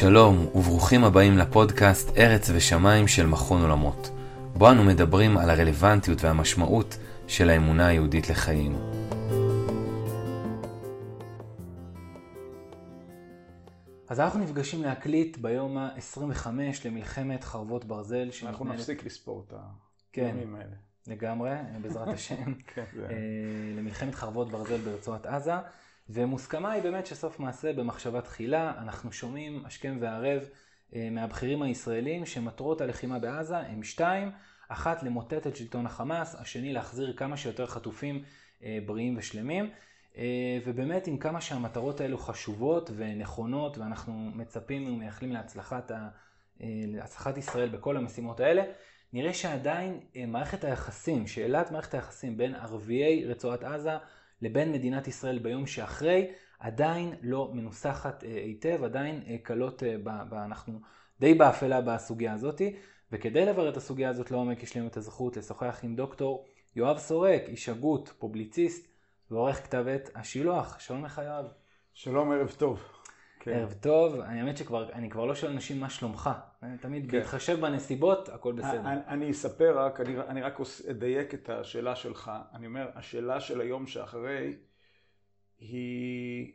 שלום וברוכים הבאים לפודקאסט ארץ ושמיים של מכון עולמות, בו אנו מדברים על הרלוונטיות והמשמעות של האמונה היהודית לחיינו. אז אנחנו נפגשים להקליט ביום ה-25 למלחמת חרבות ברזל. אנחנו נפסיק לספור את כן, הימים האלה. לגמרי, בעזרת השם, כן, אה, למלחמת חרבות ברזל ברצועת עזה. ומוסכמה היא באמת שסוף מעשה במחשבה תחילה, אנחנו שומעים השכם והערב אה, מהבכירים הישראלים שמטרות הלחימה בעזה הם שתיים, אחת למוטט את שלטון החמאס, השני להחזיר כמה שיותר חטופים אה, בריאים ושלמים. אה, ובאמת עם כמה שהמטרות האלו חשובות ונכונות ואנחנו מצפים ומייחלים להצלחת, ה, להצלחת ישראל בכל המשימות האלה, נראה שעדיין מערכת היחסים, שאלת מערכת היחסים בין ערביי רצועת עזה לבין מדינת ישראל ביום שאחרי, עדיין לא מנוסחת אה, היטב, עדיין אה, קלות, אה, אנחנו די באפלה בסוגיה הזאתי, וכדי לברר את הסוגיה הזאת לעומק יש לנו את הזכות לשוחח עם דוקטור יואב סורק, איש הגות, פובליציסט ועורך כתב עת השילוח. שלום לך יואב. שלום, ערב טוב. כן. ערב טוב, אני האמת שכבר, אני כבר לא שואל אנשים מה שלומך, אני תמיד כן. בהתחשב בנסיבות, הכל בסדר. אני, אני אספר רק, אני, אני רק אדייק את השאלה שלך. אני אומר, השאלה של היום שאחרי היא,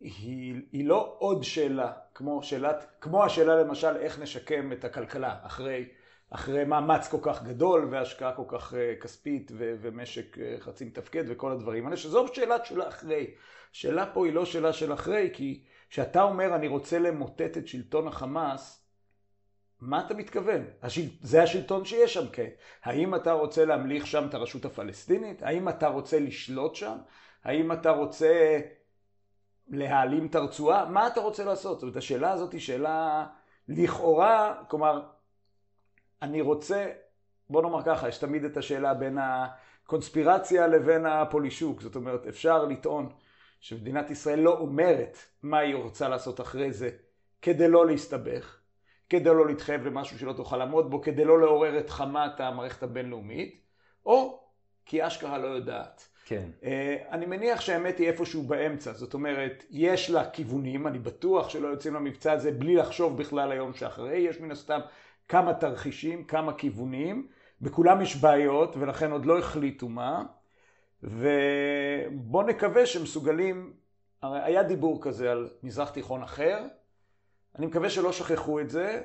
היא, היא לא עוד שאלה, כמו, שאלת, כמו השאלה למשל איך נשקם את הכלכלה אחרי, אחרי מאמץ כל כך גדול והשקעה כל כך אה, כספית ו- ומשק אה, חצי מתפקד וכל הדברים האלה, שזו שאלה של אחרי. השאלה פה היא לא שאלה של אחרי, כי כשאתה אומר אני רוצה למוטט את שלטון החמאס, מה אתה מתכוון? השל... זה השלטון שיש שם כעת. האם אתה רוצה להמליך שם את הרשות הפלסטינית? האם אתה רוצה לשלוט שם? האם אתה רוצה להעלים את הרצועה? מה אתה רוצה לעשות? זאת אומרת, השאלה הזאת היא שאלה לכאורה, כלומר, אני רוצה, בוא נאמר ככה, יש תמיד את השאלה בין הקונספירציה לבין הפולישוק. זאת אומרת, אפשר לטעון שמדינת ישראל לא אומרת מה היא רוצה לעשות אחרי זה כדי לא להסתבך. כדי לא להתחייב למשהו שלא תוכל לעמוד בו, כדי לא לעורר את חמת המערכת הבינלאומית, או כי אשכרה לא יודעת. כן, אה, אני מניח שהאמת היא איפשהו באמצע, זאת אומרת, יש לה כיוונים, אני בטוח שלא יוצאים למבצע הזה בלי לחשוב בכלל היום שאחרי, יש מן הסתם כמה תרחישים, כמה כיוונים, בכולם יש בעיות ולכן עוד לא החליטו מה, ובוא נקווה שמסוגלים, הרי היה דיבור כזה על מזרח תיכון אחר, אני מקווה שלא שכחו את זה,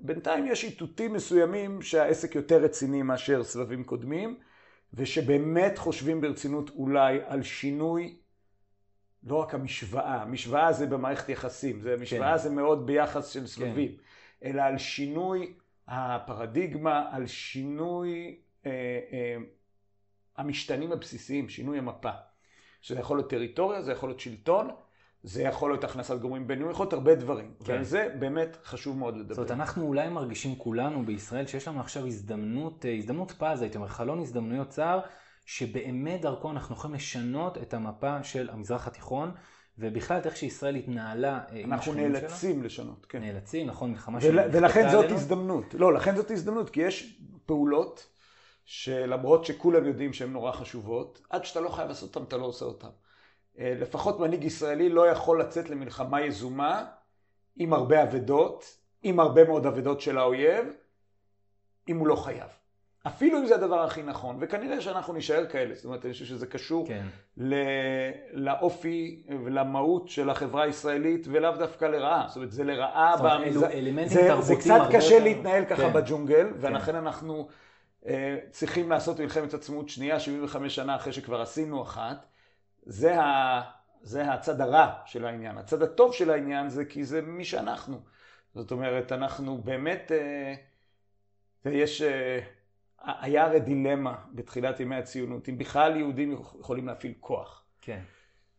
ובינתיים יש איתותים מסוימים שהעסק יותר רציני מאשר סבבים קודמים, ושבאמת חושבים ברצינות אולי על שינוי, לא רק המשוואה, המשוואה זה במערכת יחסים, זה משוואה כן. זה מאוד ביחס של סבבים, אלא על שינוי הפרדיגמה, על שינוי אה, אה, המשתנים הבסיסיים, שינוי המפה. שזה יכול להיות טריטוריה, זה יכול להיות שלטון, זה יכול להיות הכנסת גורמים בינלאומיים, יכול להיות הרבה דברים. כן. ועל זה באמת חשוב מאוד לדבר. זאת אומרת, אנחנו אולי מרגישים כולנו בישראל שיש לנו עכשיו הזדמנות, אה, הזדמנות פז, הייתי אומר, חלון הזדמנויות צר, שבאמת דרכו אנחנו יכולים לשנות את המפה של המזרח התיכון, ובכלל את איך שישראל התנהלה אה, עם אנחנו השכנים שלה. נאלצים לשנות, כן. נאלצים, נכון, מלחמה ול, שנכפתה ולכן זאת עלינו. הזדמנות. לא, לכן זאת הזדמנות, כי יש פעולות שלמרות שכולם יודעים שהן נורא חשובות, עד שאתה לא חייב לעשות אותן, אתה לא עושה אותן. אה, לפחות מנהיג ישראלי לא יכול לצאת למלחמה יזומה עם הרבה אבדות, עם הרבה מאוד אבדות של האויב, אם הוא לא חייב. אפילו אם זה הדבר הכי נכון, וכנראה שאנחנו נישאר כאלה, זאת אומרת, אני חושב שזה קשור כן, ל- לאופי ולמהות של החברה הישראלית, ולאו דווקא לרעה. זאת אומרת, זה לרעה זאת אומרת, אלו אלמנטים זה, זה תרבותיים קצת קשה יותר- להתנהל ככה כן. בג'ונגל, ולכן אנחנו אה, צריכים לעשות מלחמת עצמאות שנייה, 75 שנה אחרי שכבר עשינו אחת. זה, ה, זה הצד הרע של העניין. הצד הטוב של העניין זה כי זה מי שאנחנו. זאת אומרת, אנחנו באמת, אה, יש, אה, היה הרי דילמה בתחילת ימי הציונות, אם בכלל יהודים יכולים להפעיל כוח. כן,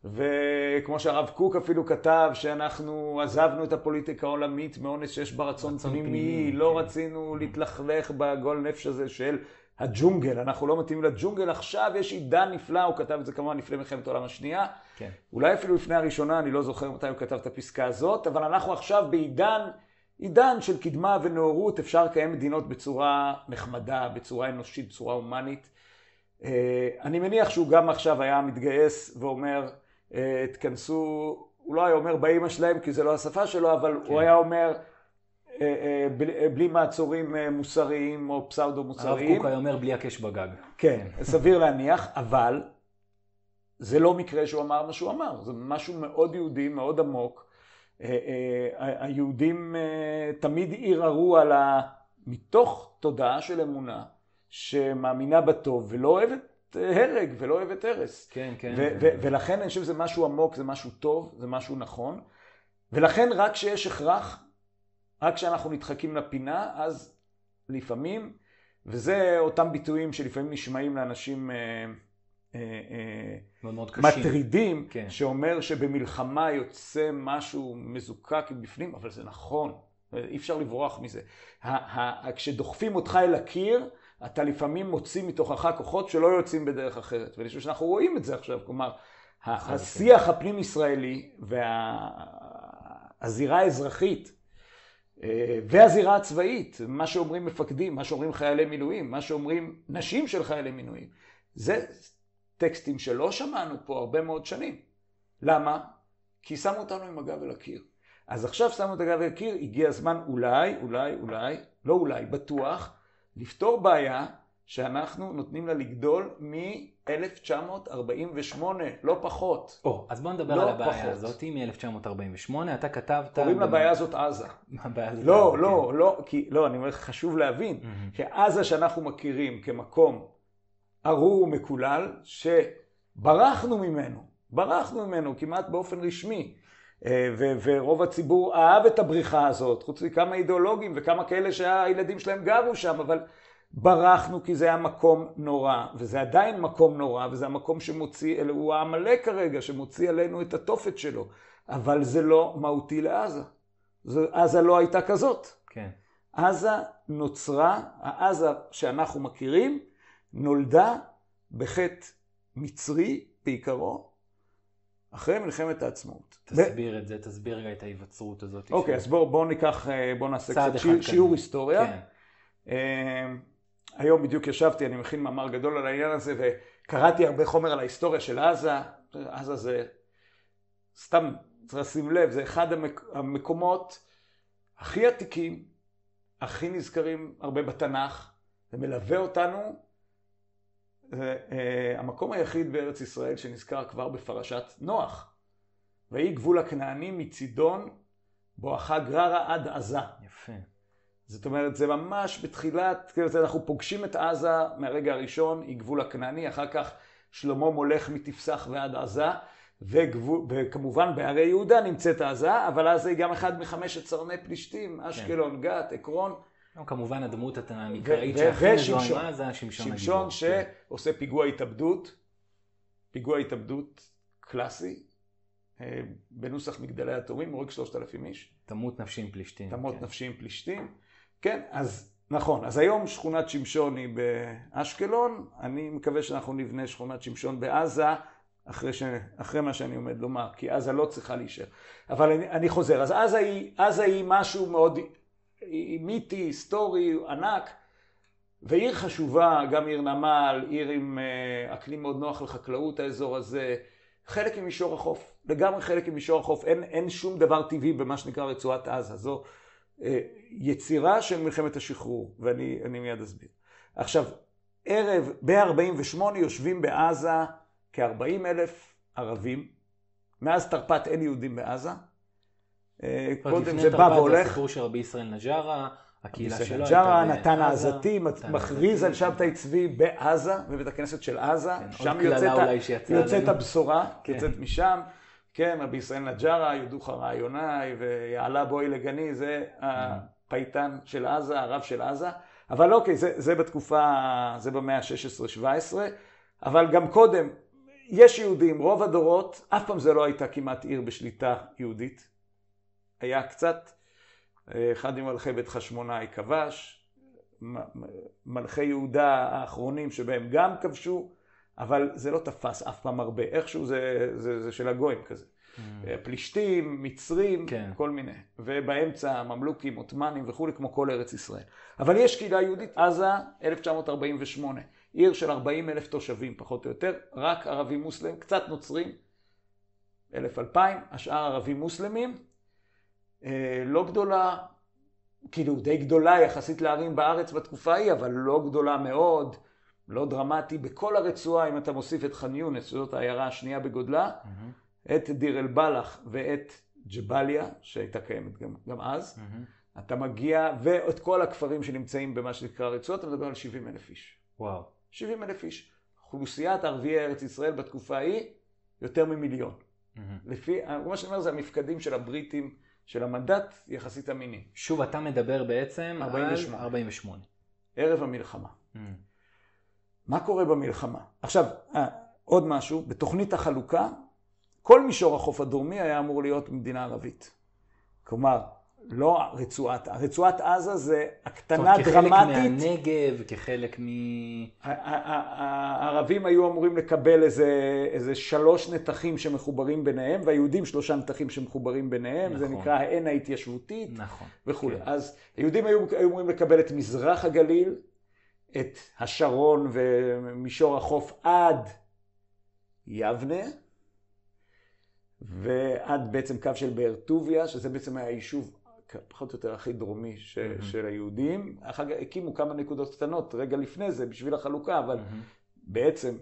וכמו שהרב קוק אפילו כתב, שאנחנו עזבנו את הפוליטיקה העולמית מאונס שיש בה רצון פנימי, לא כן. רצינו להתלכלך בגול נפש הזה של הג'ונגל, אנחנו לא מתאימים לג'ונגל, עכשיו יש עידן נפלא, הוא כתב את זה כמובן לפני מלחמת העולם השנייה, כן. אולי אפילו לפני הראשונה, אני לא זוכר מתי הוא כתב את הפסקה הזאת, אבל אנחנו עכשיו בעידן, עידן של קדמה ונאורות, אפשר לקיים מדינות בצורה נחמדה, בצורה אנושית, בצורה הומנית. אה, אני מניח שהוא גם עכשיו היה מתגייס ואומר, אה, תכנסו הוא לא היה אומר באימא שלהם כי זה לא השפה שלו, אבל כן. הוא היה אומר אה, בלי, בלי מעצורים מוסריים או פסאודו מוסריים. הרב קוק היה אומר בלי הקש בגג. כן, סביר להניח, אבל זה לא מקרה שהוא אמר מה שהוא אמר, זה משהו מאוד יהודי, מאוד עמוק. היהודים תמיד ערערו על ה... מתוך תודעה של אמונה שמאמינה בטוב ולא אוהבת הרג ולא אוהבת הרס. כן, כן. ו- ו- ולכן אני חושב שזה משהו עמוק, זה משהו טוב, זה משהו נכון. ולכן רק כשיש הכרח, רק כשאנחנו נדחקים לפינה, אז לפעמים, וזה אותם ביטויים שלפעמים נשמעים לאנשים אה, אה, אה, מאוד מאוד מטרידים, כן. שאומר שבמלחמה יוצא משהו מזוקק מבפנים, אבל זה נכון. אי אפשר לברוח מזה. כשדוחפים אותך אל הקיר, אתה לפעמים מוציא מתוכך כוחות שלא יוצאים בדרך אחרת. ואני חושב שאנחנו רואים את זה עכשיו. כלומר, השיח הפנים-ישראלי והזירה האזרחית אה, והזירה הצבאית, מה שאומרים מפקדים, מה שאומרים חיילי מילואים, מה שאומרים נשים של חיילי מילואים, זה טקסטים שלא שמענו פה הרבה מאוד שנים. למה? כי שמו אותנו עם הגב אל הקיר. אז עכשיו שמו את הגב אל הקיר, הגיע הזמן אולי, אולי, אולי, לא אולי, בטוח, לפתור בעיה שאנחנו נותנים לה לגדול מ-1948, לא פחות. או, אז בוא נדבר לא על הבעיה פחות. הזאת מ-1948. אתה כתבת... קוראים במ... לבעיה הזאת עזה. הבעיה הזאת לא, עזה, לא, כן. לא, כי, לא, אני אומר לך, חשוב להבין, mm-hmm. שעזה שאנחנו מכירים כמקום ארור ומקולל, שברחנו ממנו, ברחנו ממנו כמעט באופן רשמי. אה, ורוב הציבור אהב את הבריחה הזאת, חוץ מכמה אידיאולוגים וכמה כאלה שהילדים שלהם גרו שם, אבל ברחנו כי זה היה מקום נורא, וזה עדיין מקום נורא, וזה המקום שמוציא, הוא העמלק כרגע, שמוציא עלינו את התופת שלו, אבל זה לא מהותי לעזה. עזה לא הייתה כזאת. כן. עזה נוצרה, העזה שאנחנו מכירים, נולדה בחטא מצרי בעיקרו, אחרי מלחמת העצמאות. תסביר ו... את זה, תסביר רגע את ההיווצרות הזאת. אוקיי, אז בואו בוא ניקח, אה, בואו נעשה קצת שי, שיעור היסטוריה. כן. Uh, היום בדיוק ישבתי, אני מכין מאמר גדול על העניין הזה, וקראתי הרבה חומר על ההיסטוריה של עזה. עזה זה, סתם צריך לשים לב, זה אחד המק... המקומות הכי עתיקים, הכי נזכרים הרבה בתנ"ך, ומלווה אותנו זה אה, המקום היחיד בארץ ישראל שנזכר כבר בפרשת נוח. ויהי גבול הכנענים מצידון בואכה גררה עד עזה. יפה. זאת אומרת, זה ממש בתחילת, כאילו, אנחנו פוגשים את עזה מהרגע הראשון, היא גבול הכנעני, אחר כך שלמה מולך מתפסח ועד עזה, וגבול, וכמובן בערי יהודה נמצאת עזה, אבל עזה היא גם אחד מחמשת צרני פלישתים, כן. אשקלון, גת, עקרון. כמובן הדמות המקראית שהכי מזוהמה זה השמשון הגיבור. שמשון שעושה פיגוע התאבדות, פיגוע התאבדות קלאסי, אה, בנוסח מגדלי התורים, הורג שלושת אלפים איש. תמות נפשי עם פלישתים. תמות כן. נפשי עם פלישתים. כן, אז נכון, אז היום שכונת שמשון היא באשקלון, אני מקווה שאנחנו נבנה שכונת שמשון בעזה, אחרי, ש... אחרי מה שאני עומד לומר, כי עזה לא צריכה להישאר. אבל אני, אני חוזר, אז עזה היא, עזה היא משהו מאוד מיתי, היסטורי, ענק, ועיר חשובה, גם עיר נמל, עיר עם אה, אקלים מאוד נוח לחקלאות האזור הזה, חלק ממישור החוף, לגמרי חלק ממישור החוף, אין, אין שום דבר טבעי במה שנקרא רצועת עזה, זו אה, יצירה של מלחמת השחרור, ואני מיד אסביר. עכשיו, ערב, ב-48 יושבים בעזה כ-40 אלף ערבים, מאז תרפ"ט אין יהודים בעזה, קודם זה בא והולך. הסיפור של רבי ישראל נג'רה, הקהילה שלו הייתה נג'רה, נתן העזתי, מכריז על שבתאי צבי בעזה, בבית הכנסת של עזה, כן, שם יוצאת הבשורה, כן. יוצאת משם. כן, רבי ישראל נג'רה, יודוך רעיוני ויעלה בואי לגני, זה הפייטן של עזה, הרב של עזה. אבל אוקיי, זה, זה בתקופה, זה במאה ה-16-17, אבל גם קודם, יש יהודים, רוב הדורות, אף פעם זה לא הייתה כמעט עיר בשליטה יהודית. היה קצת, אחד ממלכי בית חשמונאי כבש, מלכי יהודה האחרונים שבהם גם כבשו, אבל זה לא תפס אף פעם הרבה, איכשהו זה, זה, זה של הגויים כזה. Mm. פלישתים, מצרים, כן. כל מיני. ובאמצע ממלוכים, עות'מאנים וכולי, כמו כל ארץ ישראל. אבל יש קהילה יהודית, עזה, 1948. עיר של 40 אלף תושבים, פחות או יותר, רק ערבים מוסלמים, קצת נוצרים, אלף אלפיים, השאר ערבים מוסלמים. אה, לא גדולה, כאילו די גדולה יחסית לערים בארץ בתקופה ההיא, אבל לא גדולה מאוד, לא דרמטי. בכל הרצועה, אם אתה מוסיף את ח'אן יונס, זאת העיירה השנייה בגודלה, mm-hmm. את דיר אל בלח ואת ג'באליה, שהייתה קיימת גם, גם אז, mm-hmm. אתה מגיע, ואת כל הכפרים שנמצאים במה שנקרא רצועה, אתה מדבר על 70 אלף איש. וואו. 70 אלף איש. אוכלוסיית ערביי ארץ ישראל בתקופה ההיא, יותר ממיליון. Mm-hmm. לפי, מה שאני אומר זה המפקדים של הבריטים, של המנדט יחסית אמיני. שוב, אתה מדבר בעצם 48. על 48. ערב המלחמה. Mm-hmm. מה קורה במלחמה? עכשיו, אה, עוד משהו, בתוכנית החלוקה, כל מישור החוף הדרומי היה אמור להיות מדינה ערבית. כלומר, לא רצועת, רצועת עזה זה הקטנה דרמטית. כחלק מהנגב, כחלק מ... הערבים היו אמורים לקבל איזה, איזה שלוש נתחים שמחוברים ביניהם, והיהודים שלושה נתחים שמחוברים ביניהם, נכון. זה נקרא העין ההתיישבותית נכון, וכולי. כן. אז היהודים היו, היו אמורים לקבל את מזרח הגליל, את השרון ומישור החוף עד יבנה, ועד בעצם קו של באר טוביה, שזה בעצם היה היישוב פחות או יותר הכי דרומי ש, mm-hmm. של היהודים. אחר כך הקימו כמה נקודות קטנות רגע לפני זה בשביל החלוקה, אבל mm-hmm. בעצם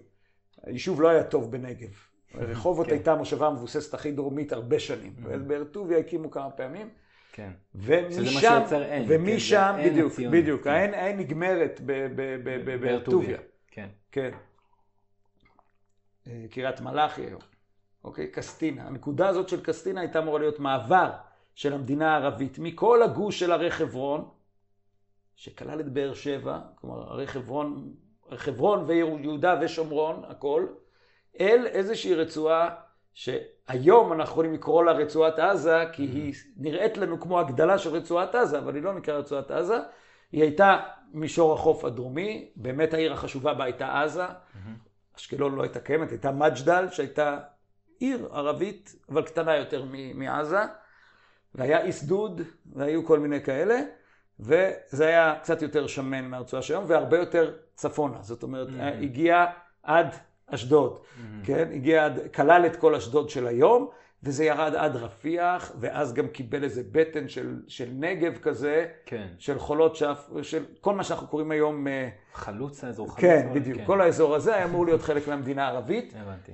היישוב לא היה טוב בנגב. רחובות כן. הייתה המושבה המבוססת הכי דרומית הרבה שנים. Mm-hmm. באר טוביה הקימו כמה פעמים. כן. ומשם, ומשם, כן, בדיוק, הציון, בדיוק, כן. העין, העין נגמרת בבאר טוביה. כן. כן. אה, קריית מלאכי היום. אוקיי, קסטינה. הנקודה הזאת של קסטינה הייתה אמורה להיות מעבר של המדינה הערבית מכל הגוש של הרי חברון, שכלל את באר שבע, כלומר הרי חברון, חברון ויהודה ושומרון, הכל, אל איזושהי רצועה שהיום אנחנו יכולים לקרוא לה רצועת עזה, כי היא נראית לנו כמו הגדלה של רצועת עזה, אבל היא לא נקרא רצועת עזה. היא הייתה מישור החוף הדרומי, באמת העיר החשובה בה הייתה עזה. אשקלון לא הייתה קיימת, הייתה מג'דל, שהייתה עיר ערבית, אבל קטנה יותר מעזה. והיה איסדוד, והיו כל מיני כאלה, וזה היה קצת יותר שמן מהרצועה של היום, והרבה יותר צפונה. זאת אומרת, mm-hmm. הגיע עד אשדוד, mm-hmm. כן? הגיע עד, כלל את כל אשדוד של היום, וזה ירד עד רפיח, ואז גם קיבל איזה בטן של, של נגב כזה, כן. של חולות שאף, של כל מה שאנחנו קוראים היום... אה, חלוץ, האזור חלוץ. כן, בדיוק. כן. כל האזור הזה היה אמור להיות חלק מהמדינה הערבית. הבנתי.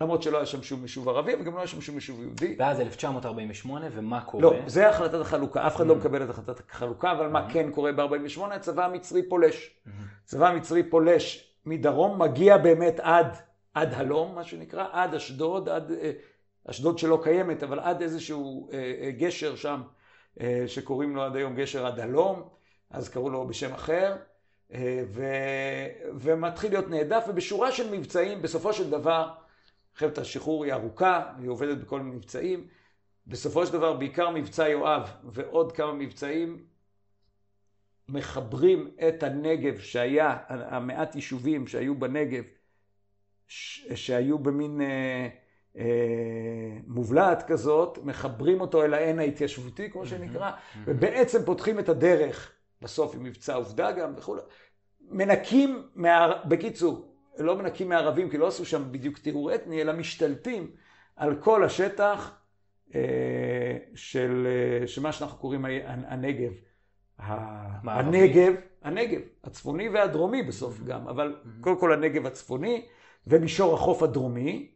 למרות שלא היה שם שום יישוב ערבי, וגם לא היה שם שום יישוב יהודי. ואז 1948, ומה קורה? לא, זה החלטת החלוקה, אף אחד לא mm-hmm. מקבל את החלטת החלוקה, אבל מה mm-hmm. כן קורה ב-48? הצבא המצרי פולש. Mm-hmm. הצבא המצרי פולש מדרום, מגיע באמת עד, עד הלום, מה שנקרא, עד אשדוד, עד, אה, אשדוד שלא קיימת, אבל עד איזשהו אה, אה, גשר שם, שקוראים לו עד היום גשר עד הלום, אז קראו לו בשם אחר. ו... ומתחיל להיות נהדף, ובשורה של מבצעים, בסופו של דבר, מלחמת השחרור היא ארוכה, היא עובדת בכל מיני מבצעים. בסופו של דבר, בעיקר מבצע יואב ועוד כמה מבצעים, מחברים את הנגב שהיה, המעט יישובים שהיו בנגב, שהיו במין אה, אה, מובלעת כזאת, מחברים אותו אל העין ההתיישבותי, כמו שנקרא, ובעצם פותחים את הדרך, בסוף עם מבצע עובדה גם וכולי. מנקים, מה... בקיצור, לא מנקים מערבים, כי לא עשו שם בדיוק טיהור אתני, אלא משתלטים על כל השטח אה, של, אה, של מה שאנחנו קוראים הנגב. הנגב, הנגב, הצפוני והדרומי בסוף גם, אבל קודם כל הנגב הצפוני ומישור החוף הדרומי,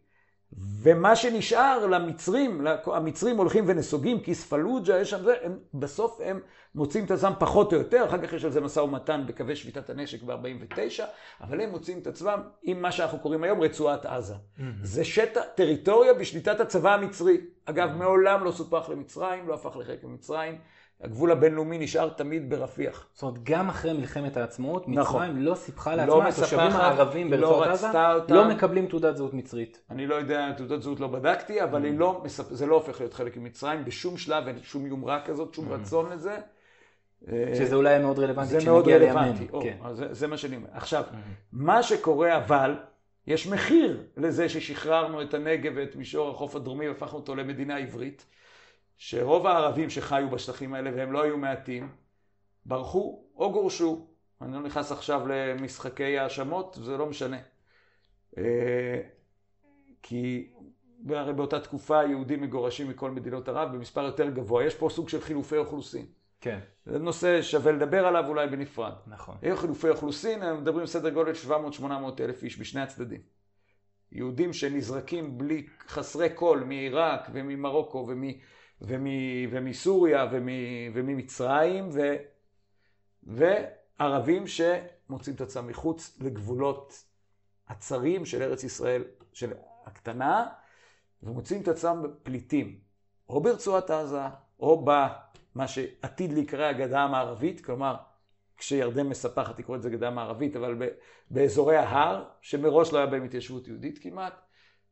ומה שנשאר למצרים, המצרים הולכים ונסוגים, כיס פלוג'ה, יש שם זה, הם, בסוף הם מוצאים את עצמם פחות או יותר, אחר כך יש על זה משא ומתן בקווי שביתת הנשק ב-49, אבל הם מוצאים את עצמם עם מה שאנחנו קוראים היום רצועת עזה. Mm-hmm. זה שטח, טריטוריה בשליטת הצבא המצרי. אגב, mm-hmm. מעולם לא סופח למצרים, לא הפך לחלק ממצרים. הגבול הבינלאומי נשאר תמיד ברפיח. זאת אומרת, גם אחרי מלחמת העצמאות, נכון. מצרים לא סיפחה לעצמה, לא התושבים הערבים לא ברצועת עזה אותה. לא מקבלים תעודת זהות מצרית. אני לא יודע, תעודת זהות לא בדקתי, אבל mm. לא, זה לא הופך להיות חלק ממצרים בשום שלב, אין שום יומרה כזאת, שום mm. רצון לזה. שזה אולי מאוד רלוונטי כשנגיע לימינו. כן. זה, זה מה שאני אומר. עכשיו, mm-hmm. מה שקורה אבל, יש מחיר לזה ששחררנו את הנגב ואת מישור החוף הדרומי והפכנו אותו למדינה עברית. שרוב הערבים שחיו בשטחים האלה, והם לא היו מעטים, ברחו או גורשו. אני לא נכנס עכשיו למשחקי האשמות, זה לא משנה. אה, כי והרי באותה תקופה יהודים מגורשים מכל מדינות ערב במספר יותר גבוה. יש פה סוג של חילופי אוכלוסין. כן. זה נושא שווה לדבר עליו אולי בנפרד. נכון. היו חילופי אוכלוסין, הם מדברים סדר גודל 700-800 אלף איש בשני הצדדים. יהודים שנזרקים בלי, חסרי כל מעיראק וממרוקו ומ, ומ, ומסוריה ומ, וממצרים ו, וערבים שמוצאים את עצמם מחוץ לגבולות הצרים של ארץ ישראל, של הקטנה, ומוצאים את עצמם פליטים, או ברצועת עזה, או במה שעתיד להיקרא הגדה המערבית, כלומר, כשירדן מספחת, תקראו את זה גדה מערבית, אבל באזורי ההר, שמראש לא היה בהם התיישבות יהודית כמעט,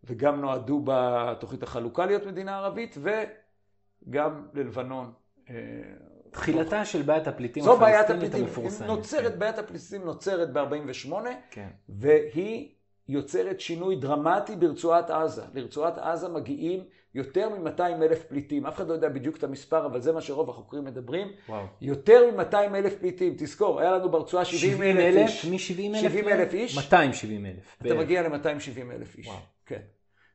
וגם נועדו בתוכנית החלוקה להיות מדינה ערבית, וגם ללבנון. אה, תחילתה של בעיית הפליטים הפלסטינית המפורסמת. נוצרת, כן. בעיית הפליטים נוצרת ב-48, כן. והיא יוצרת שינוי דרמטי ברצועת עזה. לרצועת עזה מגיעים יותר מ-200 אלף פליטים. אף אחד לא יודע בדיוק את המספר, אבל זה מה שרוב החוקרים מדברים. וואו. יותר מ-200 אלף פליטים. תזכור, היה לנו ברצועה 70 אלף איש. מ-70 אלף? 70 אלף איש. 270 אלף. אתה מגיע ל-270 אלף איש. וואו. כן.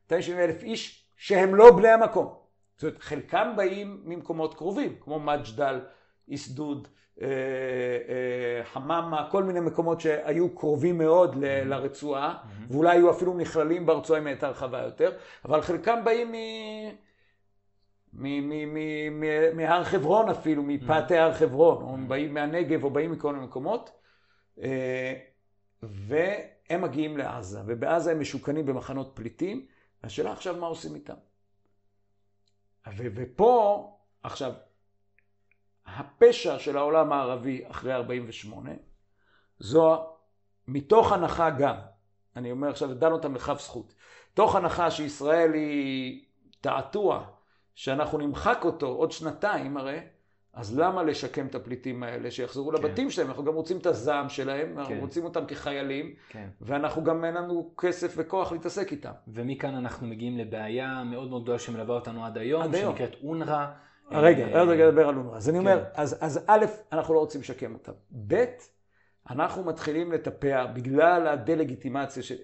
270 אלף איש שהם לא בני המקום. זאת אומרת, חלקם באים ממקומות קרובים, כמו מג'דל, איסדוד, אה, אה, חממה, כל מיני מקומות שהיו קרובים מאוד ל- mm-hmm. לרצועה, mm-hmm. ואולי היו אפילו נכללים ברצועה אם הייתה רחבה יותר, אבל חלקם באים מ... מהר חברון אפילו, מפאתי. הר חברון, או באים מהנגב או באים מכל מיני מקומות, אה, והם מגיעים לעזה, ובעזה הם משוכנים במחנות פליטים, והשאלה עכשיו מה עושים איתם. ופה, עכשיו, הפשע של העולם הערבי אחרי 48, זו מתוך הנחה גם, אני אומר עכשיו, דן אותם לכף זכות, תוך הנחה שישראל היא תעתוע, שאנחנו נמחק אותו עוד שנתיים הרי, אז למה לשקם את הפליטים האלה, שיחזרו כן. לבתים שלהם? אנחנו גם רוצים את הזעם שלהם, כן. אנחנו רוצים אותם כחיילים, כן. ואנחנו גם אין לנו כסף וכוח להתעסק איתם. ומכאן אנחנו מגיעים לבעיה מאוד מאוד גדולה שמלווה אותנו עד היום, עד שנקראת אונר"א. רגע, עוד אה, רגע לדבר על אונר"א. אז אני אומר, כן. אז א', אנחנו לא רוצים לשקם אותם. ב', אנחנו מתחילים לטפח בגלל הדה-לגיטימציה, של...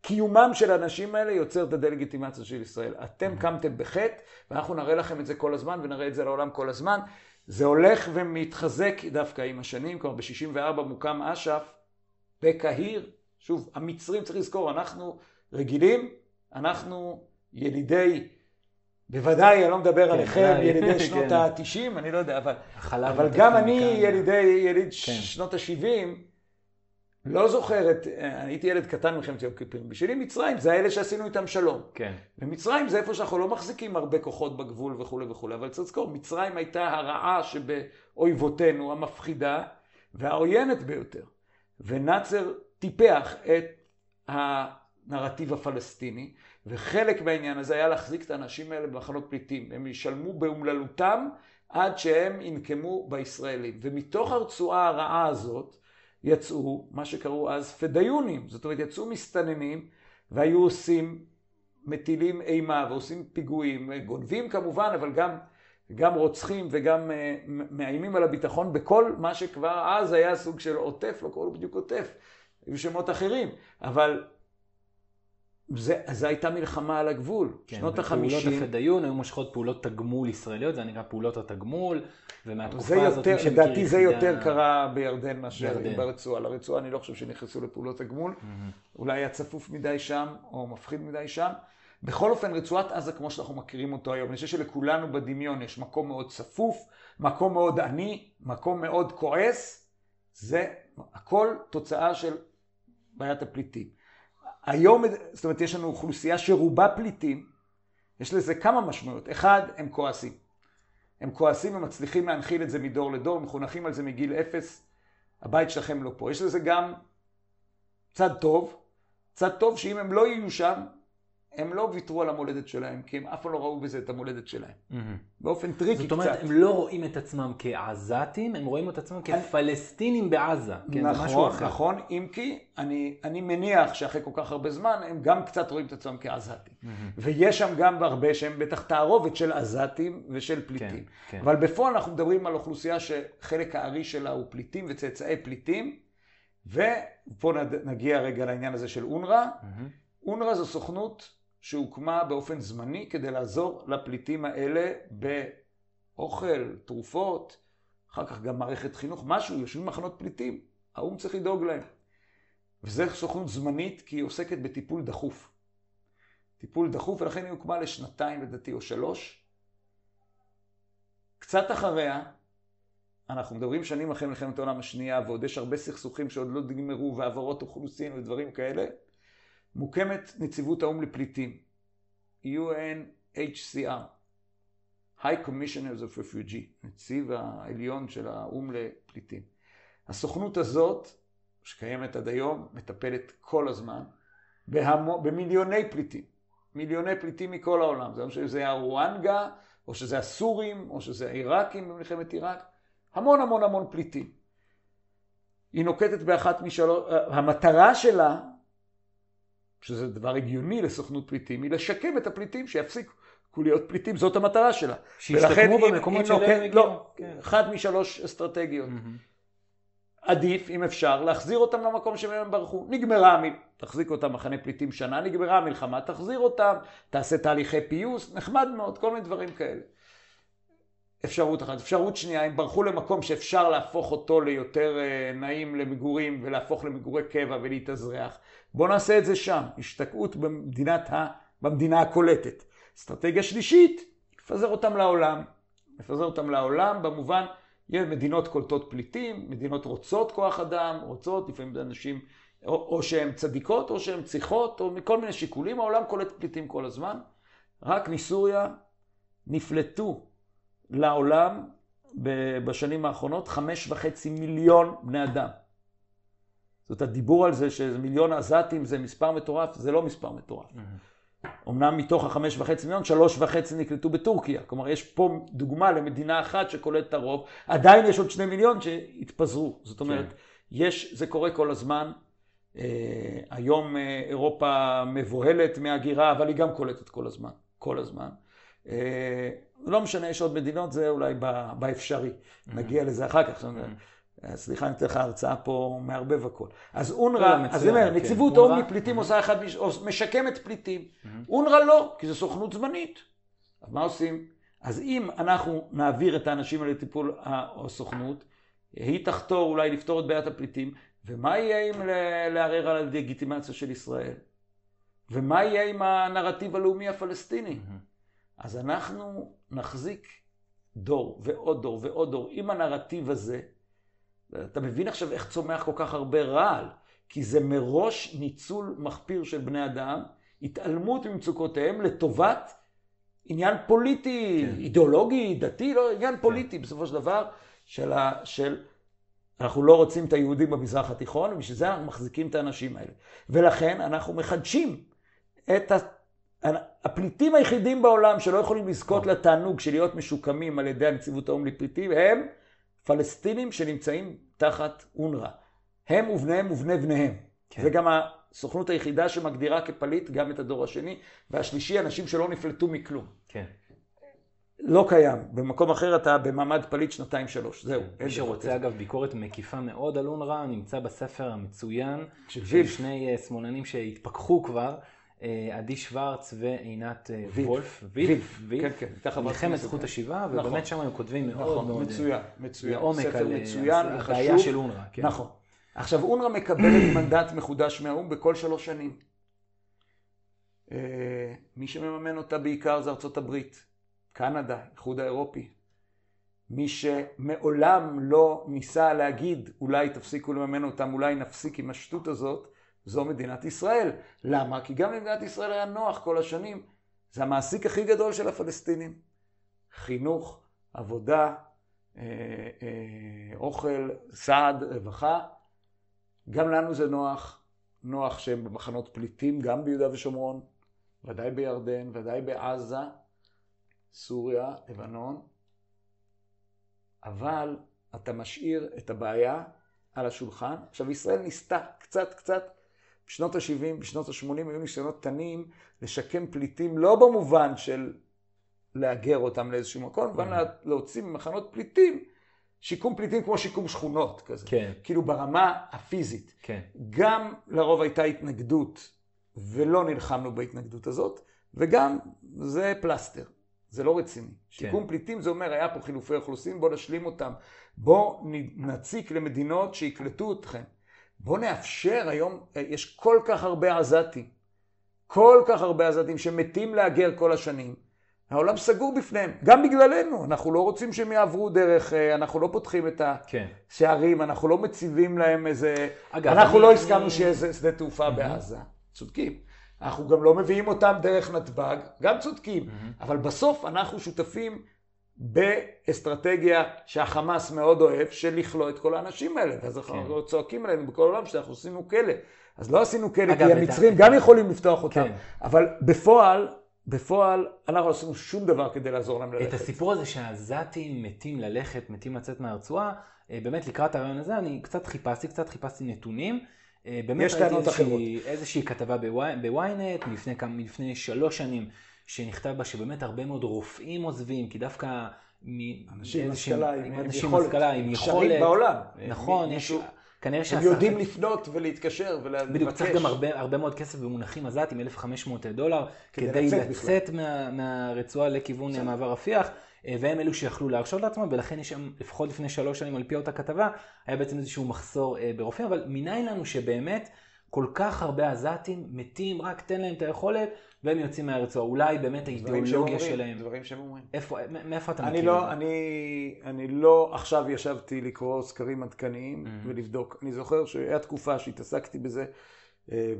קיומם של האנשים האלה יוצר את הדה-לגיטימציה של ישראל. אתם mm-hmm. קמתם בחטא, ואנחנו נראה לכם את זה כל הזמן, ונראה את זה לעולם כל הזמן. זה הולך ומתחזק דווקא עם השנים, כלומר ב-64 מוקם אש"ף בקהיר. שוב, המצרים, צריך לזכור, אנחנו רגילים, אנחנו ילידי בוודאי, אני לא מדבר כן, עליכם, ילידי כן. שנות ה-90, אני לא יודע, אבל, אבל גם אני ילידי, יליד כן. שנות ה-70, לא זוכר את, הייתי ילד קטן במלחמת יום כיפורים, בשבילי מצרים זה האלה שעשינו איתם שלום. כן. ומצרים זה איפה שאנחנו לא מחזיקים הרבה כוחות בגבול וכולי וכולי, אבל צריך לזכור, מצרים הייתה הרעה שבאויבותינו, המפחידה והעוינת ביותר. ונאצר טיפח את הנרטיב הפלסטיני, וחלק מהעניין הזה היה להחזיק את האנשים האלה במחנות פליטים. הם ישלמו באומללותם עד שהם ינקמו בישראלים. ומתוך הרצועה הרעה הזאת יצאו מה שקראו אז פדאיונים. זאת אומרת, יצאו מסתננים והיו עושים, מטילים אימה ועושים פיגועים, גונבים כמובן, אבל גם, גם רוצחים וגם uh, מאיימים על הביטחון בכל מה שכבר אז היה סוג של עוטף, לא קראו בדיוק עוטף, היו שמות אחרים, אבל זה, זו הייתה מלחמה על הגבול, כן, שנות החמישים. פעולות הפדאיון היו מושכות פעולות תגמול ישראליות, זה נקרא פעולות התגמול, ומהתקופה הזאת, מי שמכיר לדעתי זה יותר קרה בירדן מאשר ברצועה. לרצועה אני לא חושב שנכנסו לפעולות תגמול, mm-hmm. אולי היה צפוף מדי שם, או מפחיד מדי שם. בכל אופן, רצועת עזה כמו שאנחנו מכירים אותו היום, אני חושב שלכולנו בדמיון יש מקום מאוד צפוף, מקום מאוד עני, מקום מאוד כועס, זה הכל תוצאה של בעיית הפליטים. היום, זאת אומרת, יש לנו אוכלוסייה שרובה פליטים, יש לזה כמה משמעויות. אחד, הם כועסים. הם כועסים ומצליחים להנחיל את זה מדור לדור, מחונכים על זה מגיל אפס, הבית שלכם לא פה. יש לזה גם צד טוב, צד טוב שאם הם לא יהיו שם, הם לא ויתרו על המולדת שלהם, כי הם אף פעם לא ראו בזה את המולדת שלהם. Mm-hmm. באופן טריקי קצת. זאת אומרת, קצת. הם לא רואים את עצמם כעזתים, הם רואים את עצמם כפלסטינים בעזה. כן, נכון, נכון, אם כי אני, אני מניח שאחרי כל כך הרבה זמן, הם גם קצת רואים את עצמם כעזתים. Mm-hmm. ויש שם גם הרבה שהם בטח תערובת של עזתים ושל פליטים. כן, כן. אבל בפועל אנחנו מדברים על אוכלוסייה שחלק הארי שלה הוא פליטים וצאצאי פליטים, ופה נגיע רגע לעניין הזה של אונר"א. Mm-hmm. אונר"א זו סוכנות שהוקמה באופן זמני כדי לעזור לפליטים האלה באוכל, תרופות, אחר כך גם מערכת חינוך, משהו, יושבים במחנות פליטים, האו"ם צריך לדאוג להם. וזו סוכנות זמנית כי היא עוסקת בטיפול דחוף. טיפול דחוף, ולכן היא הוקמה לשנתיים לדעתי או שלוש. קצת אחריה, אנחנו מדברים שנים אחרי מלחמת העולם השנייה, ועוד יש הרבה סכסוכים שעוד לא נגמרו, והעברות אוכלוסין ודברים כאלה, מוקמת נציבות האו"ם לפליטים, UNHCR, High Commissioners of Refugee, נציב העליון של האו"ם לפליטים. הסוכנות הזאת, שקיימת עד היום, מטפלת כל הזמן בהמו, במיליוני פליטים, מיליוני פליטים מכל העולם, זה לא משנה שזה הרואנגה, או שזה הסורים, או שזה העיראקים במלחמת עיראק, המון המון המון פליטים. היא נוקטת באחת משלוש, המטרה שלה, שזה דבר הגיוני לסוכנות פליטים, היא לשקם את הפליטים שיפסיקו להיות פליטים, זאת המטרה שלה. שישתקמו במקומות שלהם הגיעו. לא, כן. אחת משלוש אסטרטגיות. Mm-hmm. עדיף, אם אפשר, להחזיר אותם למקום שמהם הם ברחו. נגמרה, המלחמה, תחזיק אותם מחנה פליטים שנה, נגמרה המלחמה, תחזיר אותם, תעשה תהליכי פיוס, נחמד מאוד, כל מיני דברים כאלה. אפשרות אחת. אפשרות שנייה, הם ברחו למקום שאפשר להפוך אותו ליותר אה, נעים למגורים ולהפוך למגורי קבע ולהתאזרח. בואו נעשה את זה שם, השתקעות במדינת ה... במדינה הקולטת. אסטרטגיה שלישית, לפזר אותם לעולם. לפזר אותם לעולם במובן, יש מדינות קולטות פליטים, מדינות רוצות כוח אדם, רוצות, לפעמים אנשים, או, או שהן צדיקות או שהן צריכות, או מכל מיני שיקולים, העולם קולט פליטים כל הזמן. רק מסוריה נפלטו לעולם בשנים האחרונות חמש וחצי מיליון בני אדם. זאת הדיבור על זה שמיליון עזתים זה מספר מטורף, זה לא מספר מטורף. אמנם מתוך החמש וחצי מיליון, שלוש וחצי נקלטו בטורקיה. כלומר, יש פה דוגמה למדינה אחת שקולטת את הרוב. עדיין יש עוד שני מיליון שהתפזרו. זאת אומרת, כן. יש, זה קורה כל הזמן. אה, היום אה, אירופה מבוהלת מהגירה, אבל היא גם קולטת כל הזמן. כל הזמן. אה, לא משנה, יש עוד מדינות, זה אולי באפשרי. נגיע לזה אחר כך. Mm-hmm. סליחה, אני אתן לך הרצאה פה מערבב הכל. אז אונר"א, לא, אז אני אומר, כן. נציבות האו"ם לפליטים עושה אחד, משקמת פליטים. אונר"א לא, כי זו סוכנות זמנית. אז מה עושים? אז אם אנחנו נעביר את האנשים האלה לטיפול הסוכנות, היא תחתור אולי לפתור את בעיית הפליטים, ומה יהיה אם לערער על הלגיטימציה של ישראל? ומה יהיה עם הנרטיב הלאומי הפלסטיני? אז אנחנו נחזיק דור ועוד דור ועוד דור עם הנרטיב הזה. אתה מבין עכשיו איך צומח כל כך הרבה רעל, כי זה מראש ניצול מחפיר של בני אדם, התעלמות ממצוקותיהם לטובת עניין פוליטי, כן. אידיאולוגי, דתי, לא, עניין כן. פוליטי בסופו של דבר, של, ה, של אנחנו לא רוצים את היהודים במזרח התיכון, ובשביל זה אנחנו מחזיקים את האנשים האלה. ולכן אנחנו מחדשים את הפליטים היחידים בעולם שלא יכולים לזכות לתענוג של להיות משוקמים על ידי הנציבות האו"ם לפליטים הם פלסטינים שנמצאים תחת אונר"א. הם ובניהם ובני בניהם. כן. זה גם הסוכנות היחידה שמגדירה כפליט גם את הדור השני, והשלישי אנשים שלא נפלטו מכלום. כן. לא קיים. במקום אחר אתה במעמד פליט שנתיים שלוש. זהו. מי שרוצה אגב ביקורת מקיפה מאוד על אונר"א, נמצא בספר המצוין של שני אה, שמאלנים שהתפכחו כבר. אה, עדי שוורץ ועינת אה, וולף, ויף, ויף, כן, כן, מלחמת זכות השיבה, ובאמת נכון. שם הם כותבים מאוד נכון, מאוד מצוין, מצוין, לעומק על הבעיה של אונר"א. כן. נכון. עכשיו אונר"א מקבלת מנדט מחודש מהאו"ם בכל שלוש שנים. מי שמממן אותה בעיקר זה ארצות הברית, קנדה, האיחוד האירופי. מי שמעולם לא ניסה להגיד, אולי תפסיקו לממן אותם, אולי נפסיק עם השטות הזאת, זו מדינת ישראל. למה? כי גם למדינת ישראל היה נוח כל השנים. זה המעסיק הכי גדול של הפלסטינים. חינוך, עבודה, אה, אה, אוכל, סעד, רווחה. גם לנו זה נוח. נוח שהם במחנות פליטים, גם ביהודה ושומרון, ודאי בירדן, ודאי בעזה, סוריה, לבנון. אבל אתה משאיר את הבעיה על השולחן. עכשיו, ישראל ניסתה קצת קצת בשנות ה-70, בשנות ה-80 היו ניסיונות קטנים לשקם פליטים, לא במובן של להגר אותם לאיזשהו מקום, במובן mm-hmm. להוציא ממחנות פליטים, שיקום פליטים כמו שיקום שכונות כזה. כן. כאילו ברמה הפיזית. כן. גם לרוב הייתה התנגדות ולא נלחמנו בהתנגדות הזאת, וגם זה פלסטר, זה לא רציני. כן. שיקום פליטים זה אומר, היה פה חילופי אוכלוסין, בואו נשלים אותם. בואו נציק למדינות שיקלטו אתכם. בואו נאפשר, היום יש כל כך הרבה עזתים, כל כך הרבה עזתים שמתים להגר כל השנים. העולם סגור בפניהם, גם בגללנו, אנחנו לא רוצים שהם יעברו דרך, אה, אנחנו לא פותחים את כן. השערים, אנחנו לא מציבים להם איזה... אגב, אנחנו אני- לא הסכמנו שיהיה איזה שדה תעופה בעזה, צודקים. אנחנו גם לא מביאים אותם דרך נתב"ג, גם צודקים. אבל בסוף אנחנו שותפים באסטרטגיה שהחמאס מאוד אוהב, של לכלוא את כל האנשים האלה. ואז כן. אנחנו צועקים עלינו בכל העולם שאנחנו עשינו כלא. אז לא עשינו כלא, כי את המצרים את גם יכולים לפתוח אותם. כן. אבל בפועל, בפועל, אנחנו לא עשינו שום דבר כדי לעזור להם את ללכת. הסיפור הזה שהעזתים מתים ללכת, מתים לצאת מהרצועה, אה, באמת לקראת הרעיון הזה אני קצת חיפשתי, קצת חיפשתי נתונים. אה, באמת יש טענות איזושהי, איזושהי כתבה בווי- בוויינט מלפני שלוש שנים, שנכתב בה שבאמת הרבה מאוד רופאים עוזבים, כי דווקא מ- אנשים עם השכלה, עם יכולת, עם קשרים יכולת, בעולם. נכון, יש, כנראה הם שהשכר- יודעים לפנות ולהתקשר ולבקש. בדיוק, צריך גם הרבה, הרבה מאוד כסף במונחים עזתים, 1,500 דולר, כדי כדי לצאת לצאת מה, מהרצועה לכיוון בסדר. מעבר רפיח, אה, והם אלו שיכלו להרשות לעצמם, ולכן יש שם, לפחות לפני שלוש שנים על פי אותה כתבה, היה בעצם איזשהו מחסור אה, ברופאים, אבל מניין לנו שבאמת כל כך הרבה עזתים מתים, רק תן להם את היכולת, והם יוצאים מהרצועה. אולי באמת האידיאולוגיה שלהם. דברים שהם אומרים. איפה, מאיפה אתה מכיר לא? אני, אני לא עכשיו ישבתי לקרוא סקרים עדכניים Mhm. ולבדוק. אני זוכר שהיה תקופה שהתעסקתי בזה אה,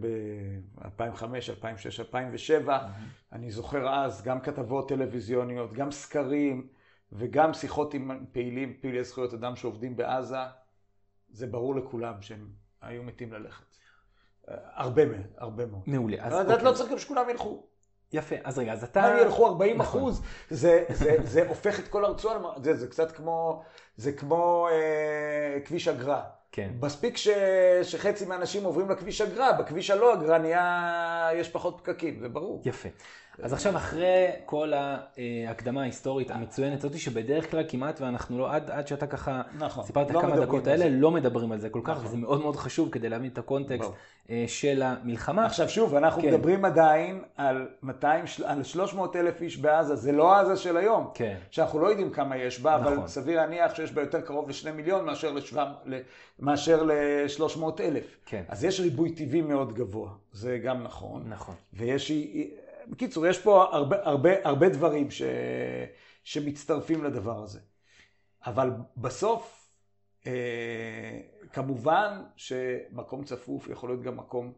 ב-2005, 2006, 2007. אני זוכר אז גם כתבות טלוויזיוניות, גם סקרים וגם שיחות עם פעילים, פעילי זכויות אדם שעובדים בעזה. זה ברור לכולם שהם היו מתים ללכת. אה, הרבה מאוד, הרבה מאוד. מעולה. אז אז אוקיי. לא צריך גם שכולם ילכו. יפה, אז רגע, אז אתה... אם ילכו 40 נכון. אחוז, זה, זה, זה הופך את כל הרצועה, זה, זה קצת כמו, זה כמו אה, כביש אגרה. כן. מספיק ש, שחצי מהאנשים עוברים לכביש אגרה, בכביש הלא אגרה נהיה, יש פחות פקקים, זה ברור. יפה. אז עכשיו אחרי כל ההקדמה ההיסטורית המצוינת הזאת, שבדרך כלל כמעט ואנחנו לא, עד, עד שאתה ככה נכון. סיפרת לא כמה דקות. האלה, לא מדברים על זה כל כך, נכון. וזה מאוד מאוד חשוב כדי להבין את הקונטקסט ברור. אה, של המלחמה. עכשיו שוב, אנחנו כן. מדברים עדיין על 200, של- על 300 אלף איש בעזה, זה לא עזה של היום. כן. שאנחנו לא יודעים כמה יש בה, אבל נכון. סביר להניח שיש בה יותר קרוב לשני מיליון מאשר ל-300 אלף. כן. אז יש ריבוי טבעי מאוד גבוה, זה גם נכון. נכון. ויש, בקיצור, יש פה הרבה, הרבה, הרבה דברים ש, שמצטרפים לדבר הזה. אבל בסוף, אה, כמובן שמקום צפוף יכול להיות גם מקום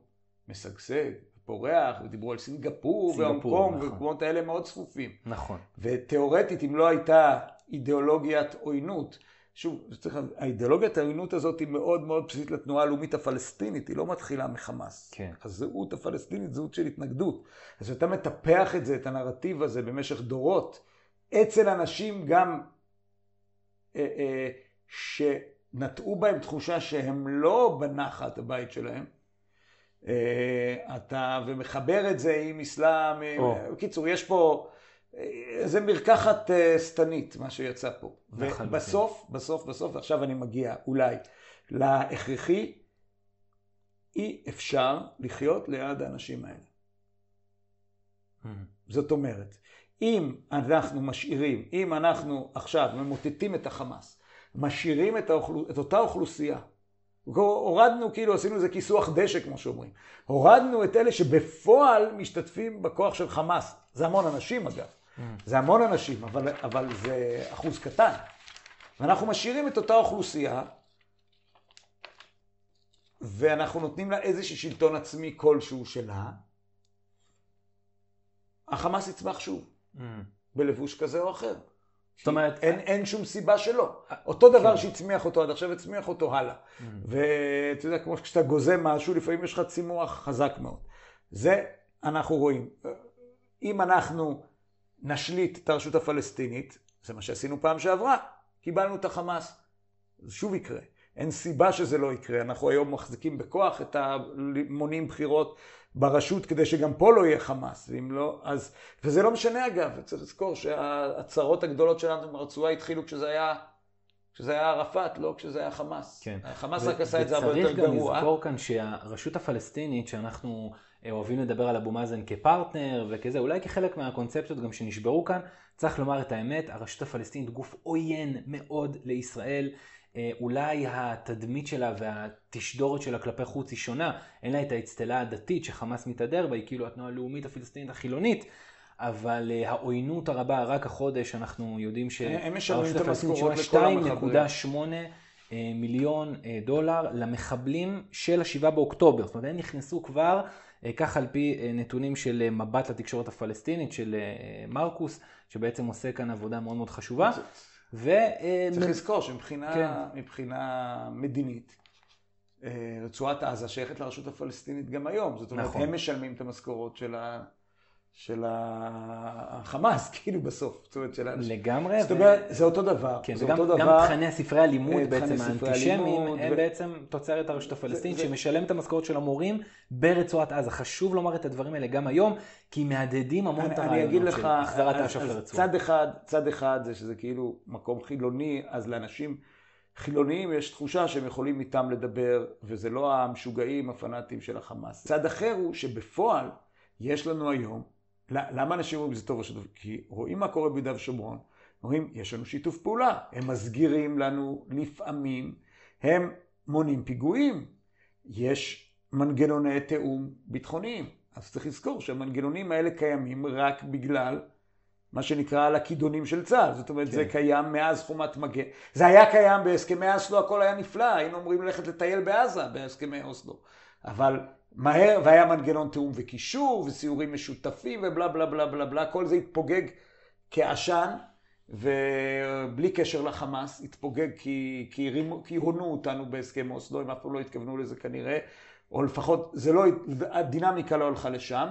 משגשג, פורח, ודיברו על סינגפור, והונג קונג, נכון. ומקומות האלה מאוד צפופים. נכון. ותיאורטית, אם לא הייתה אידיאולוגיית עוינות, שוב, צריך, האידיאולוגיית העוינות הזאת היא מאוד מאוד בסיסית לתנועה הלאומית הפלסטינית, היא לא מתחילה מחמאס. כן. הזהות הפלסטינית, זהות של התנגדות. אז כשאתה מטפח את זה, את הנרטיב הזה, במשך דורות, אצל אנשים גם אה, אה, שנטעו בהם תחושה שהם לא בנחת הבית שלהם, אה, אתה, ומחבר את זה עם אסלאם, אה, או. בקיצור, יש פה, זה מרקחת אה, שטנית, מה שיצא פה. ובסוף, בסוף, בסוף, ועכשיו אני מגיע אולי להכרחי, אי אפשר לחיות ליד האנשים האלה. זאת אומרת, אם אנחנו משאירים, אם אנחנו עכשיו ממוטטים את החמאס, משאירים את, האוכלו, את אותה אוכלוסייה, הורדנו, כאילו עשינו איזה כיסוח דשא, כמו שאומרים, הורדנו את אלה שבפועל משתתפים בכוח של חמאס. זה המון אנשים אגב, זה המון אנשים, אבל, אבל זה אחוז קטן. ואנחנו משאירים את אותה אוכלוסייה, ואנחנו נותנים לה איזשהו שלטון עצמי כלשהו שלה, החמאס יצמח שוב, בלבוש כזה או אחר. זאת אומרת, אין, אין שום סיבה שלא. אותו דבר כן. שהצמיח אותו עד עכשיו, הצמיח אותו הלאה. ואתה יודע, כמו כשאתה גוזם משהו, לפעמים יש לך צימוח חזק מאוד. זה אנחנו רואים. אם אנחנו נשליט את הרשות הפלסטינית, זה מה שעשינו פעם שעברה, קיבלנו את החמאס. זה שוב יקרה. אין סיבה שזה לא יקרה. אנחנו היום מחזיקים בכוח את המונים בחירות ברשות כדי שגם פה לא יהיה חמאס. ואם לא, אז... וזה לא משנה אגב, צריך לזכור שהצרות הגדולות שלנו ברצועה התחילו כשזה היה כשזה היה ערפאת, לא כשזה היה חמאס. כן. החמאס רק עשה את זה הרבה יותר וצריך גם גרוע. לזכור כאן שהרשות הפלסטינית, שאנחנו אוהבים לדבר על אבו מאזן כפרטנר וכזה, אולי כחלק מהקונספציות גם שנשברו כאן, צריך לומר את האמת, הרשות הפלסטינית גוף עוין מאוד לישראל. אה, אולי התדמית שלה והתשדורת שלה כלפי חוץ היא שונה, אין לה את האצטלה הדתית שחמאס מתהדר בה, היא כאילו התנועה הלאומית הפלסטינית החילונית, אבל אה, העוינות הרבה, רק החודש אנחנו יודעים שהרשות הפלסטינית לכל 2.8 אה, מיליון אה, דולר למחבלים של השבעה באוקטובר. זאת אומרת, הם נכנסו כבר, אה, כך על פי אה, נתונים של אה, מבט לתקשורת הפלסטינית, של אה, מרקוס, שבעצם עושה כאן עבודה מאוד מאוד חשובה. ו... אה, צריך לזכור שמבחינה כן. מדינית, אה, רצועת עזה שייכת לרשות הפלסטינית גם היום. זאת אומרת, נכון. הם משלמים את המשכורות של ה... של החמאס, כאילו בסוף. זאת אומרת, של האנשים. לגמרי. זאת ו- אומרת, זה אותו דבר. כן, זה וגם אותו גם דבר. תכני הספרי הלימוד אה, בעצם הלימוד, הם ו- בעצם תוצרת הרשות הפלסטינית זה- שמשלם את המשכורת של המורים ברצועת עזה. חשוב לומר את הדברים האלה גם היום, כי מהדהדים המון את אני, הרעיונות של החזרת אז- אש"ף אז לרצועה. צד אחד, צד אחד זה שזה כאילו מקום חילוני, אז לאנשים חילוניים יש תחושה שהם יכולים איתם לדבר, וזה לא המשוגעים הפנאטים של החמאס. צד אחר הוא שבפועל יש לנו היום, למה אנשים אומרים שזה טוב או שטוב? כי רואים מה קורה ביהודה ושומרון, אומרים, יש לנו שיתוף פעולה, הם מסגירים לנו לפעמים, הם מונעים פיגועים, יש מנגנוני תיאום ביטחוניים. אז צריך לזכור שהמנגנונים האלה קיימים רק בגלל מה שנקרא על הכידונים של צה"ל. זאת אומרת, כן. זה קיים מאז חומת מגן. זה היה קיים בהסכמי אוסלו, הכל היה נפלא, היינו אמורים ללכת לטייל בעזה בהסכמי אוסלו. אבל מהר, והיה מנגנון תיאום וקישור, וסיורים משותפים, ובלה בלה בלה בלה בלה, כל זה התפוגג כעשן, ובלי קשר לחמאס, התפוגג כי, כי, הרימו, כי הונו אותנו בהסכם אוסלו, הם אף פעם לא התכוונו לזה כנראה, או לפחות, זה לא, הדינמיקה לא הלכה לשם,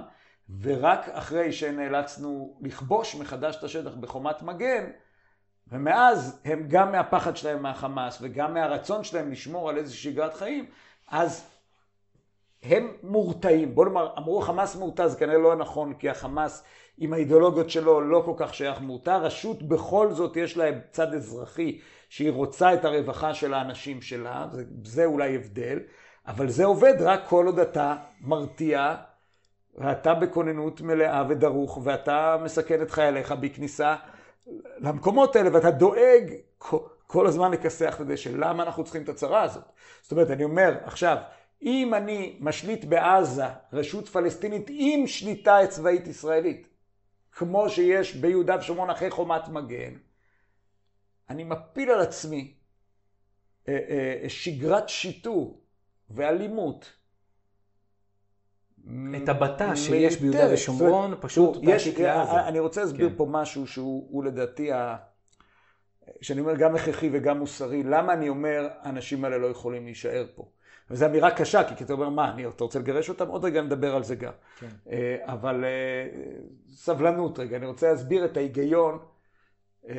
ורק אחרי שנאלצנו לכבוש מחדש את השטח בחומת מגן, ומאז הם גם מהפחד שלהם מהחמאס וגם מהרצון שלהם לשמור על איזושהי שגרת חיים, אז הם מורתעים. בוא נאמר, אמרו חמאס מורתע, זה כנראה לא נכון, כי החמאס עם האידיאולוגיות שלו לא כל כך שייך מורתע. רשות בכל זאת יש להם צד אזרחי, שהיא רוצה את הרווחה של האנשים שלה, זה, זה אולי הבדל, אבל זה עובד רק כל עוד אתה מרתיע, ואתה בכוננות מלאה ודרוך, ואתה מסכן את חייליך בכניסה למקומות האלה, ואתה דואג כל הזמן לכסח את הדשא. למה אנחנו צריכים את הצרה הזאת? זאת אומרת, אני אומר, עכשיו, אם אני משליט בעזה רשות פלסטינית עם שליטה צבאית ישראלית, כמו שיש ביהודה ושומרון אחרי חומת מגן, אני מפיל על עצמי אה, אה, שגרת שיטור ואלימות. את הבט"ש שיש ביהודה. ושומרון, פשוט תעתיק לעזה. אני רוצה להסביר כן. פה משהו שהוא הוא לדעתי, ה... שאני אומר גם הכרחי וגם מוסרי, למה אני אומר האנשים האלה לא יכולים להישאר פה. וזו אמירה קשה, כי אתה אומר, מה, אני, אתה רוצה לגרש אותם? עוד רגע נדבר על זה גם. כן. אה, אבל אה, סבלנות רגע, אני רוצה להסביר את ההיגיון. אה,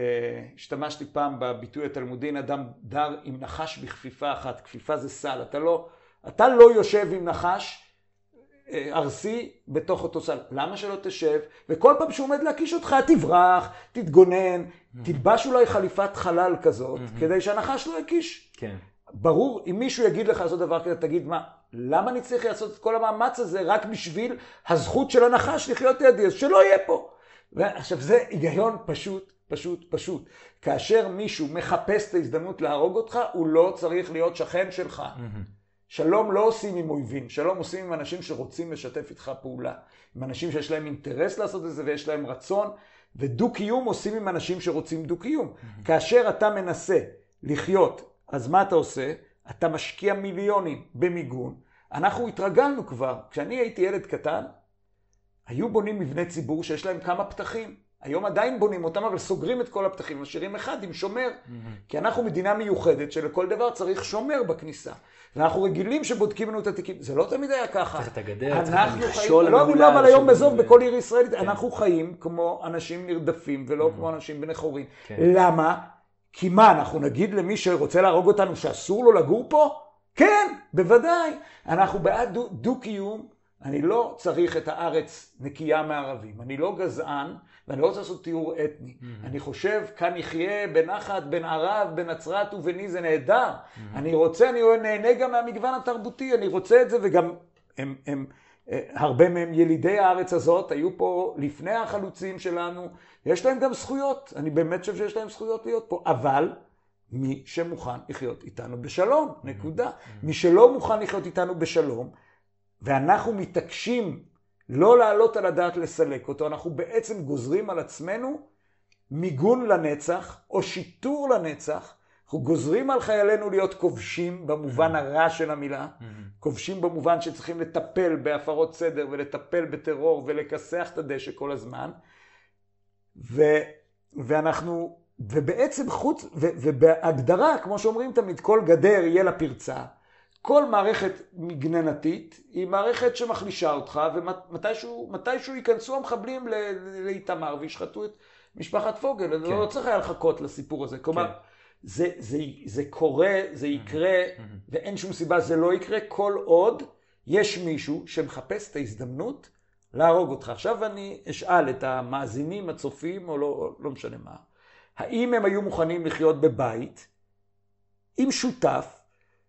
השתמשתי פעם בביטוי התלמודי, אדם דר עם נחש בכפיפה אחת. כפיפה זה סל. אתה לא, אתה לא יושב עם נחש ארסי בתוך אותו סל. למה שלא תשב? וכל פעם שהוא עומד להקיש אותך, תברח, תתגונן, תלבש אולי חליפת חלל כזאת, כדי שהנחש לא יקיש. כן. ברור, אם מישהו יגיד לך לעשות דבר כזה, תגיד, מה, למה אני צריך לעשות את כל המאמץ הזה רק בשביל הזכות של הנחש לחיות לידי? אז שלא יהיה פה. ועכשיו, זה היגיון פשוט, פשוט, פשוט. כאשר מישהו מחפש את ההזדמנות להרוג אותך, הוא לא צריך להיות שכן שלך. שלום לא עושים עם אויבים, שלום עושים עם אנשים שרוצים לשתף איתך פעולה. עם אנשים שיש להם אינטרס לעשות את זה ויש להם רצון, ודו-קיום עושים עם אנשים שרוצים דו-קיום. כאשר אתה מנסה לחיות, אז מה אתה עושה? אתה משקיע מיליונים במיגון. אנחנו התרגלנו כבר, כשאני הייתי ילד קטן, היו בונים מבני ציבור שיש להם כמה פתחים. היום עדיין בונים אותם, אבל סוגרים את כל הפתחים, משאירים אחד עם שומר. כי אנחנו מדינה מיוחדת שלכל דבר צריך שומר בכניסה. ואנחנו רגילים שבודקים לנו את התיקים. זה לא תמיד היה ככה. צריך את הגדר, צריך את המכשול חיים, לא, לא, אבל היום בזוב, בכל עיר ישראלית, כן. אנחנו חיים כמו אנשים נרדפים, ולא כמו אנשים בני חורין. כן. למה? כי מה, אנחנו נגיד למי שרוצה להרוג אותנו שאסור לו לגור פה? כן, בוודאי. אנחנו בעד דו- דו-קיום, אני לא צריך את הארץ נקייה מערבים. אני לא גזען, ואני לא רוצה לעשות תיאור אתני. Mm-hmm. אני חושב, כאן יחיה בנחת בין ערב, בנצרת וביני, זה נהדר. Mm-hmm. אני רוצה, אני נהנה גם מהמגוון התרבותי, אני רוצה את זה, וגם הם, הם, הרבה מהם ילידי הארץ הזאת, היו פה לפני החלוצים שלנו, יש להם גם זכויות. אני באמת חושב שיש להם זכויות להיות פה, אבל... מי שמוכן לחיות איתנו בשלום, נקודה. מי שלא מוכן לחיות איתנו בשלום, ואנחנו מתעקשים לא להעלות על הדעת לסלק אותו, אנחנו בעצם גוזרים על עצמנו מיגון לנצח, או שיטור לנצח, אנחנו גוזרים על חיילינו להיות כובשים במובן הרע של המילה, כובשים במובן שצריכים לטפל בהפרות סדר ולטפל בטרור ולכסח את הדשא כל הזמן, ו, ואנחנו, ובעצם חוץ, ו, ובהגדרה, כמו שאומרים תמיד, כל גדר יהיה לה פרצה. כל מערכת מגננתית היא מערכת שמחלישה אותך, ומתישהו ייכנסו המחבלים לאיתמר וישחטו את משפחת פוגל. כן. לא צריך היה לחכות לסיפור הזה. כלומר, כן. זה, זה, זה קורה, זה יקרה, ואין שום סיבה זה לא יקרה, כל עוד יש מישהו שמחפש את ההזדמנות להרוג אותך. עכשיו אני אשאל את המאזינים, הצופים, או לא, לא משנה מה, האם הם היו מוכנים לחיות בבית עם שותף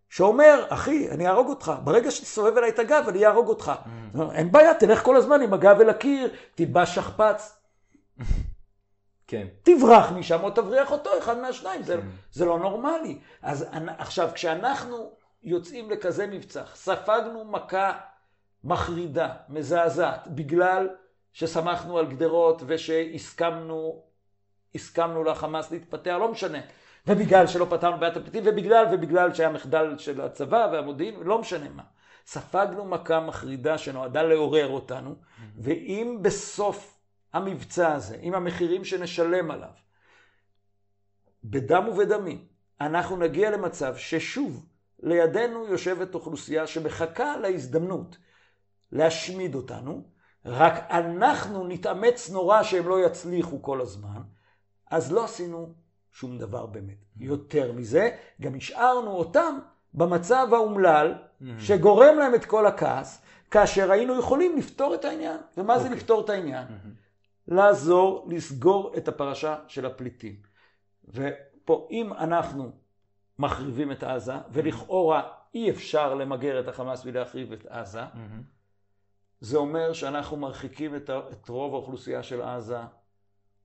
שאומר, אחי, אני אהרוג אותך. ברגע שתסובב אליי את הגב, אני אהרוג אותך. Mm. אין בעיה, תלך כל הזמן עם הגב אל הקיר, תלבש שכפ"ץ. כן. תברח משם או תבריח אותו, אחד מהשניים. זה, כן. זה לא נורמלי. אז עכשיו, כשאנחנו יוצאים לכזה מבצע, ספגנו מכה מחרידה, מזעזעת, בגלל שסמכנו על גדרות ושהסכמנו הסכמנו לחמאס להתפתח, לא משנה. ובגלל שלא פתרנו בעיית הפליטים, ובגלל, ובגלל שהיה מחדל של הצבא והמודיעין, לא משנה מה. ספגנו מכה מחרידה שנועדה לעורר אותנו, ואם בסוף המבצע הזה, עם המחירים שנשלם עליו, בדם ובדמים, אנחנו נגיע למצב ששוב, לידינו יושבת אוכלוסייה שמחכה להזדמנות להשמיד אותנו, רק אנחנו נתאמץ נורא שהם לא יצליחו כל הזמן, אז לא עשינו שום דבר באמת. יותר מזה, גם השארנו אותם במצב האומלל, שגורם להם את כל הכעס, כאשר היינו יכולים לפתור את העניין. ומה okay. זה אוקיי. לפתור את העניין? לעזור, לסגור את הפרשה של הפליטים. ופה, אם אנחנו מחריבים את עזה, ולכאורה אי אפשר למגר את החמאס ולהחריב את עזה, זה אומר שאנחנו מרחיקים את, רוב האוכלוסייה של עזה,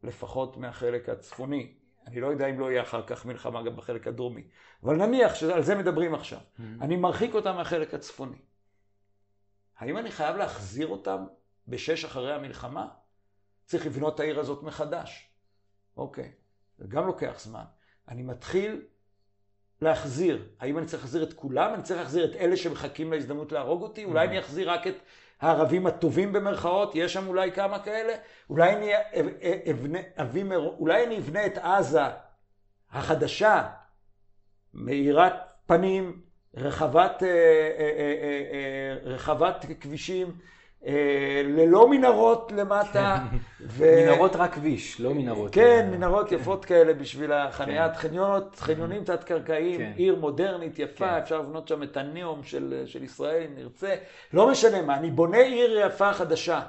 לפחות מהחלק הצפוני. אני לא יודע אם לא יהיה אחר כך מלחמה גם בחלק הדרומי, אבל נניח שעל זה מדברים עכשיו. אני מרחיק אותם מהחלק הצפוני. האם אני חייב להחזיר אותם בשש אחרי המלחמה? צריך לבנות את העיר הזאת מחדש. אוקיי, זה גם לוקח זמן. אני מתחיל להחזיר. האם אני צריך להחזיר את כולם? אני צריך להחזיר את אלה שמחכים להזדמנות להרוג אותי? אולי. אני אחזיר רק את הערבים הטובים במרכאות, יש שם אולי כמה כאלה, אולי אני אבנה, אבנה, אולי אני אבנה את עזה החדשה, מאירת פנים, רחבת, אה, אה, אה, רחבת כבישים, ללא מנהרות למטה. ו... מנהרות רק כביש, לא מנהרות. כן, אה, מנהרות כן. יפות כאלה בשביל החניית כן. חניונות, חניונים תת-קרקעיים, כן. עיר מודרנית יפה, כן. אפשר לבנות שם את הניאום של, של ישראל אם נרצה. לא משנה מה, אני בונה עיר יפה חדשה.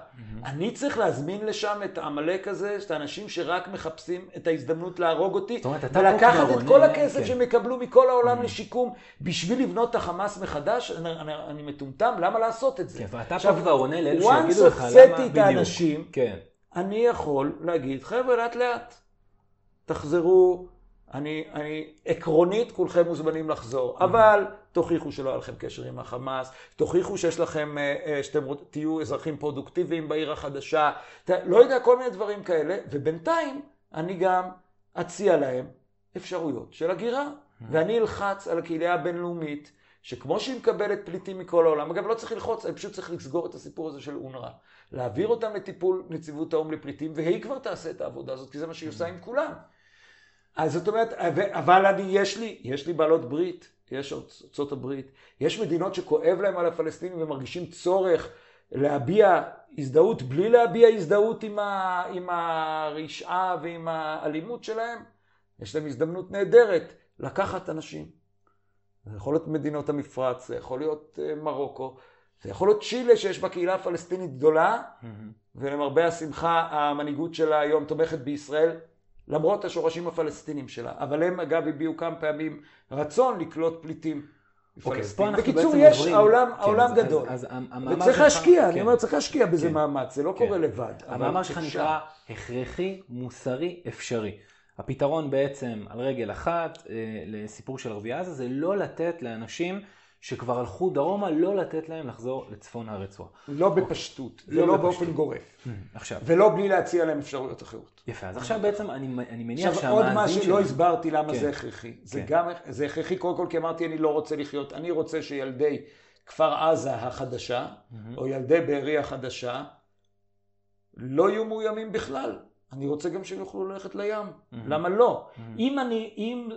אני צריך להזמין לשם את העמלק הזה, את האנשים שרק מחפשים את ההזדמנות להרוג אותי, ולקחת את כל הכסף כן. שהם יקבלו מכל העולם לשיקום, בשביל לבנות את החמאס מחדש, אני, אני, אני מטומטם, למה לעשות את זה? כן, ואתה פה כבר עונה לאלה שיגידו לך למה בדיוק. once את האנשים, כן. אני יכול להגיד, חבר'ה, לאט לאט, תחזרו, אני, אני, עקרונית כולכם מוזמנים לחזור. אבל תוכיחו שלא היה לכם קשר עם החמאס, תוכיחו שיש לכם, אה, אה, שאתם תהיו אזרחים פרודוקטיביים בעיר החדשה, ת, לא יודע, כל מיני דברים כאלה, ובינתיים אני גם אציע להם אפשרויות של הגירה. ואני אלחץ על הקהילה הבינלאומית. שכמו שהיא מקבלת פליטים מכל העולם, אגב לא צריך ללחוץ, אני פשוט צריך לסגור את הסיפור הזה של אונר"א. להעביר אותם לטיפול נציבות האו"ם לפליטים, והיא כבר תעשה את העבודה הזאת, כי זה מה שהיא עושה עם כולם. אז זאת אומרת, אבל אני, יש לי, יש לי בעלות ברית, יש ארצות הברית, יש מדינות שכואב להם על הפלסטינים ומרגישים צורך להביע הזדהות בלי להביע הזדהות עם, ה, עם הרשעה ועם האלימות שלהם. יש להם הזדמנות נהדרת לקחת אנשים. זה יכול להיות מדינות המפרץ, זה יכול להיות אה, מרוקו, זה יכול להיות צ'ילה שיש בה קהילה פלסטינית גדולה, ולמרבה השמחה המנהיגות שלה היום תומכת בישראל, למרות השורשים הפלסטינים שלה. אבל הם אגב הביעו כמה פעמים רצון לקלוט פליטים. אוקיי, פה אנחנו בקיצור, בעצם יש, עוברים- העולם, כן, העולם אז- גדול. אז- אז המאמר וצריך שלך- להשקיע, כן. אני אומר, צריך להשקיע בזה כן. מאמץ, זה לא כן. קורה לבד. המאמר שלך. נקרא הכרחי, מוסרי, אפשרי. הפתרון בעצם על רגל אחת אה, לסיפור של ערביי עזה זה לא לתת לאנשים שכבר הלכו דרומה, לא לתת להם לחזור לצפון הרצועה. לא בפשטות, לא ולא בפשטות. באופן גורף. עכשיו, ולא בלי להציע להם אפשרויות אחרות. יפה, אז עכשיו בעצם אני, אני מניח עכשיו עוד שהמאזין משהו, שלנו... לא הסברתי למה כן. זה הכרחי. זה כן. גם, זה הכרחי קודם כל כי אמרתי אני לא רוצה לחיות, אני רוצה שילדי כפר עזה החדשה, או ילדי בארי החדשה, לא יהיו מאוימים בכלל. אני רוצה גם שהם יוכלו ללכת לים. למה לא? אם אני, אם...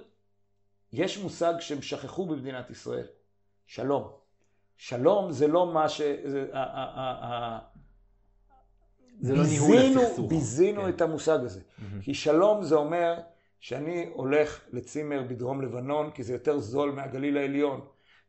יש מושג שהם שכחו במדינת ישראל, שלום. שלום זה לא מה ש... זה, ה- ה- ה- ה- זה לא ניהול הסכסוך. ביזינו כן. את המושג הזה. כי שלום זה אומר שאני הולך לצימר בדרום לבנון, כי זה יותר זול מהגליל העליון.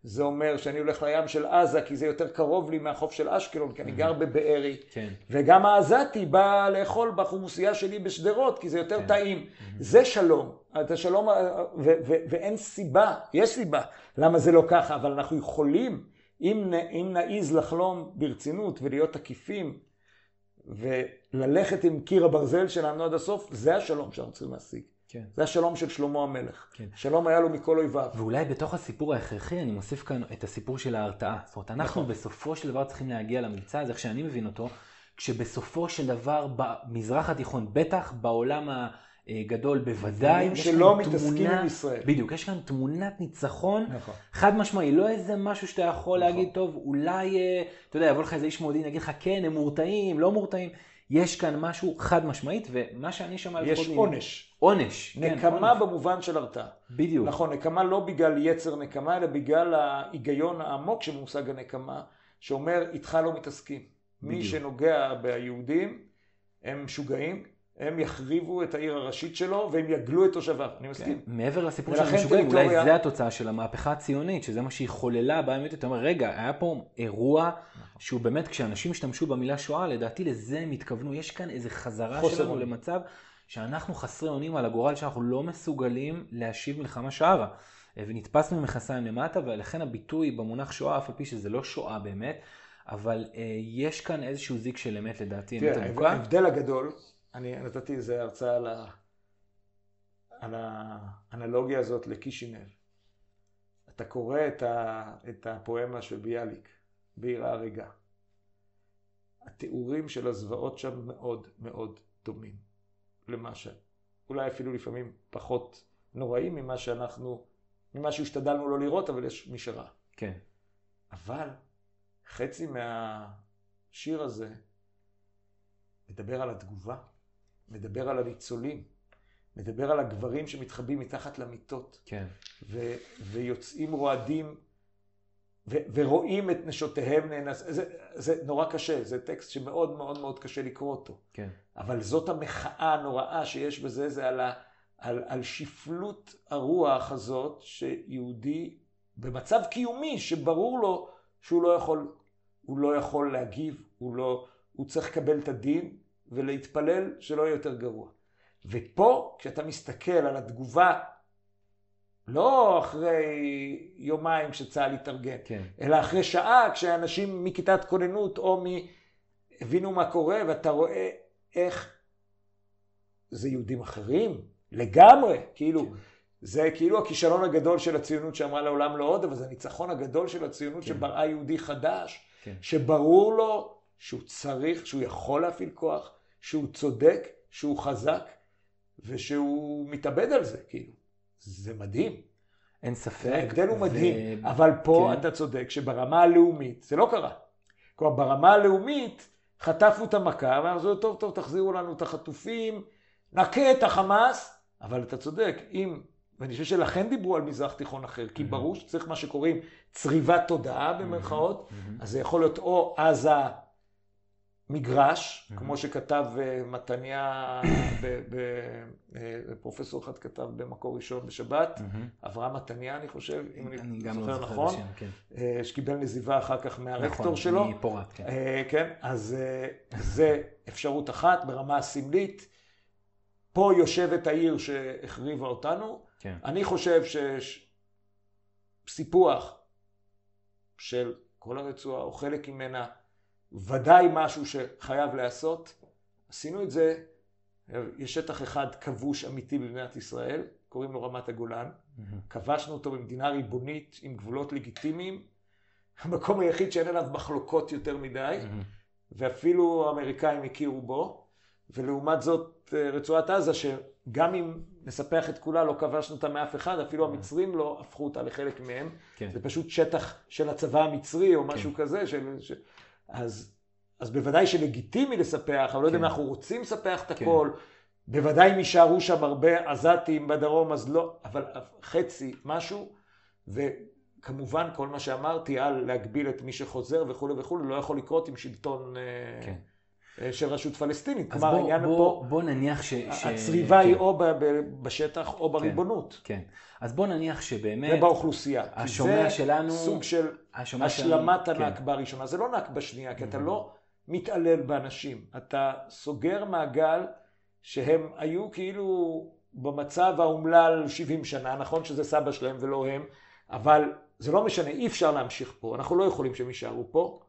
זה אומר שאני הולך לים של עזה, כי זה יותר קרוב לי מהחוף של אשקלון, כי אני גר בבארי. כן. וגם העזתי בא לאכול בחומוסייה שלי בשדרות, כי זה יותר כן. טעים. זה שלום. את השלום, ו- ו- ואין סיבה, יש סיבה למה זה לא ככה, אבל אנחנו יכולים, אם, נ- אם נעז לחלום ברצינות ולהיות תקיפים, וללכת עם קיר הברזל שלנו עד הסוף, זה השלום שאנחנו צריכים להשיג. כן. זה השלום של שלמה המלך. כן. שלום היה לו מכל אויביו. ואולי בתוך הסיפור ההכרחי אני מוסיף כאן את הסיפור של ההרתעה. זאת אומרת, אנחנו נכון. בסופו של דבר צריכים להגיע למבצע הזה, איך שאני מבין אותו, כשבסופו של דבר במזרח התיכון, בטח בעולם הגדול בוודאי, יש שלא כאן מתעסקים תמונה- עם ישראל. בדיוק, יש כאן תמונת ניצחון נכון. חד משמעי, לא איזה משהו שאתה יכול נכון. להגיד, טוב, אולי, אה, אתה יודע, יבוא לך איזה איש מודיעין, יגיד לך, כן, הם מורתעים, לא מורתעים. יש כאן משהו חד משמעית, ומה שאני שומע יש לפחות מ- עונש. עונש. כן, נקמה עונש. במובן של הרתעה. בדיוק. נכון, נקמה לא בגלל יצר נקמה, אלא בגלל ההיגיון העמוק של מושג הנקמה, שאומר, איתך לא מתעסקים. מי בדיוק. שנוגע ביהודים, הם משוגעים, הם יחריבו את העיר הראשית שלו, והם יגלו את תושביו. אני מסכים. כן. מעבר לסיפור של המשוגעים, אולי זה התוצאה של המהפכה הציונית, שזה מה שהיא חוללה באמת, אתה אומר, רגע, היה פה אירוע שהוא באמת, כשאנשים השתמשו במילה שואה, לדעתי לזה הם התכוונו, יש כאן איזו חזרה שלנו אונים. למצב שאנחנו חסרי אונים על הגורל, שאנחנו לא מסוגלים להשיב מלחמה שערה. אה, ונתפסנו ממכנסיים למטה, ולכן הביטוי במונח שואה, אף על פי שזה לא שואה באמת, אבל אה, יש כאן איזשהו זיק של אמת לדעתי, אמת תראה, עמוקה. ההבדל הגדול, אני נתתי איזה הרצאה על, ה... על האנלוגיה הזאת לקישינב. אתה קורא את, ה... את הפואמה של ביאליק, בעיר ההריגה. התיאורים של הזוועות שם מאוד מאוד דומים למה ש... אולי אפילו לפעמים פחות נוראים ממה שאנחנו, ממה שהשתדלנו לא לראות, אבל יש מי שראה. כן, אבל חצי מהשיר הזה מדבר על התגובה, מדבר על הניצולים, מדבר על הגברים שמתחבאים מתחת למיטות כן, ו- ויוצאים רועדים ו- ורואים את נשותיהם נאנס... זה, זה נורא קשה, זה טקסט שמאוד מאוד מאוד קשה לקרוא אותו. כן, אבל זאת המחאה הנוראה שיש בזה, זה על, ה, על, על שפלות הרוח הזאת שיהודי במצב קיומי שברור לו שהוא לא יכול, הוא לא יכול להגיב, הוא, לא, הוא צריך לקבל את הדין ולהתפלל שלא יהיה יותר גרוע. ופה, כשאתה מסתכל על התגובה, לא אחרי יומיים כשצה"ל התארגן, כן, אלא אחרי שעה כשאנשים מכיתת כוננות או מ... הבינו מה קורה ואתה רואה איך זה יהודים אחרים לגמרי, כאילו כן. זה כאילו הכישלון הגדול של הציונות שאמרה לעולם לא עוד, אבל זה הניצחון הגדול של הציונות כן. שבראה יהודי חדש, כן. שברור לו שהוא צריך, שהוא יכול להפעיל כוח, שהוא צודק, שהוא חזק ושהוא מתאבד על זה, כאילו. זה מדהים. אין ספק. ההבדל הוא מדהים, ו- אבל פה כן. אתה צודק שברמה הלאומית זה לא קרה. כלומר ברמה הלאומית חטפנו את המכה ואמרנו טוב טוב תחזירו לנו את החטופים, נכה את החמאס, אבל אתה צודק, אם, ואני חושב שלכן דיברו על מזרח תיכון אחר, כי מהמם. ברור שצריך מה שקוראים צריבת תודעה במרכאות, מהמם. אז זה יכול להיות או עזה מגרש, mm-hmm. כמו שכתב uh, מתניה, פרופסור אחד כתב במקור ראשון בשבת, mm-hmm. אברהם מתניה, אני חושב, אם אני, אני לא זוכר נכון, כן. uh, שקיבל נזיבה אחר כך מהרקטור נכון, שלו. נכון, מפורת, כן. Uh, כן, אז uh, זה אפשרות אחת ברמה הסמלית. פה יושבת העיר שהחריבה אותנו. כן. אני חושב שסיפוח של כל הרצועה או חלק ממנה, ודאי משהו שחייב להיעשות. עשינו את זה, יש שטח אחד כבוש אמיתי במדינת ישראל, קוראים לו רמת הגולן. Mm-hmm. כבשנו אותו במדינה ריבונית עם גבולות לגיטימיים. המקום היחיד שאין עליו מחלוקות יותר מדי, mm-hmm. ואפילו האמריקאים הכירו בו. ולעומת זאת אה, רצועת עזה, שגם אם נספח את כולה, לא כבשנו אותה מאף אחד, אפילו המצרים לא הפכו אותה לחלק מהם. כן. זה פשוט שטח של הצבא המצרי או משהו כן. כזה. של, ש... אז, אז בוודאי שלגיטימי לספח, אבל לא יודע אם כן. אנחנו רוצים לספח את כן. הכל. כן. בוודאי אם יישארו שם הרבה עזתים בדרום, אז לא, אבל חצי, משהו. וכמובן, כל מה שאמרתי על להגביל את מי שחוזר וכולי וכולי, לא יכול לקרות עם שלטון... אה, כן. אה, של רשות פלסטינית. כלומר, העניין בוא, פה... בוא נניח ש... הצריבה ש... היא כן. או בשטח או כן, בריבונות. כן, כן. אז בוא נניח שבאמת... ובאוכלוסייה. השומע שלנו... זה סוג של השלמת שלנו, הנכבה כן. הראשונה. זה לא נכבה שנייה, כי אתה mm-hmm. לא מתעלל באנשים. אתה סוגר מעגל שהם היו כאילו במצב האומלל 70 שנה, נכון שזה סבא שלהם ולא הם, אבל זה לא משנה, אי אפשר להמשיך פה. אנחנו לא יכולים שהם יישארו פה,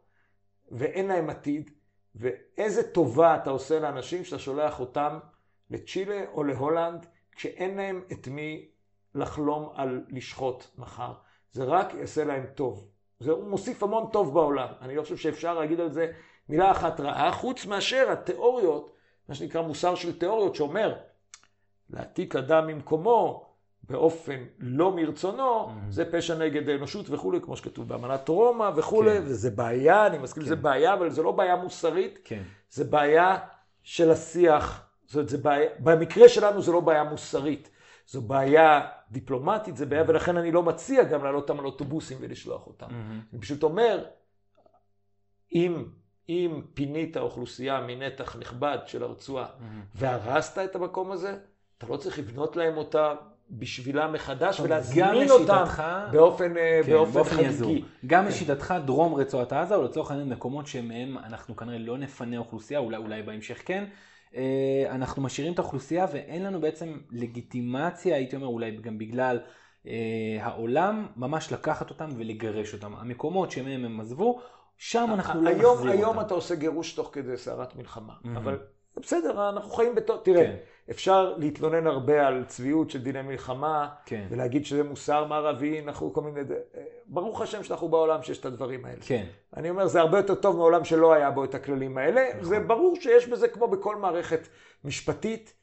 ואין להם עתיד. ואיזה טובה אתה עושה לאנשים שאתה שולח אותם לצ'ילה או להולנד, כשאין להם את מי לחלום על לשחוט מחר. זה רק יעשה להם טוב. זה מוסיף המון טוב בעולם. אני לא חושב שאפשר להגיד על זה מילה אחת רעה, חוץ מאשר התיאוריות, מה שנקרא מוסר של תיאוריות, שאומר להעתיק אדם ממקומו, באופן לא מרצונו, mm-hmm. זה פשע נגד האנושות וכולי, כמו שכתוב באמנת רומא וכולי, כן. וזה בעיה, אני מסכים כן. שזה בעיה, אבל זה לא בעיה מוסרית, כן. זה בעיה של השיח, זאת אומרת, זה בעיה, במקרה שלנו זה לא בעיה מוסרית, זו בעיה דיפלומטית, זה בעיה, mm-hmm. ולכן אני לא מציע גם לעלות אותם על אוטובוסים ולשלוח אותם. Mm-hmm. אני פשוט אומר, אם, אם פינית אוכלוסייה מנתח נכבד של הרצועה, mm-hmm. והרסת את המקום הזה, אתה לא צריך לבנות להם אותה בשבילם מחדש ולהזמין אותם באופן, אה, כן, באופן, באופן חגיגי. יזום. גם כן. לשיטתך דרום רצועת עזה, או לצורך העניין מקומות שמהם אנחנו כנראה לא נפנה אוכלוסייה, אולי, אולי בהמשך כן, אה, אנחנו משאירים את האוכלוסייה ואין לנו בעצם לגיטימציה, הייתי אומר אולי גם בגלל אה, העולם, ממש לקחת אותם ולגרש אותם. המקומות שמהם הם עזבו, שם אנחנו לא נחזיר אותם. היום אתה עושה גירוש תוך כדי סערת מלחמה. אבל בסדר, אנחנו חיים בתור, תראה. כן. אפשר להתלונן הרבה על צביעות של דיני מלחמה, כן. ולהגיד שזה מוסר מערבי, אנחנו כל מיני... ברוך השם שאנחנו בעולם שיש את הדברים האלה. כן. אני אומר, זה הרבה יותר טוב מעולם שלא היה בו את הכללים האלה. נכון. זה ברור שיש בזה, כמו בכל מערכת משפטית,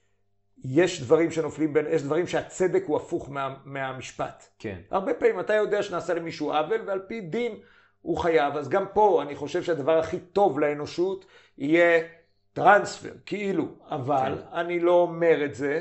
יש דברים שנופלים בין, יש דברים שהצדק הוא הפוך מה, מהמשפט. כן. הרבה פעמים אתה יודע שנעשה למישהו עוול, ועל פי דין הוא חייב. אז גם פה אני חושב שהדבר הכי טוב לאנושות יהיה... טרנספר, כאילו, אבל כן. אני לא אומר את זה,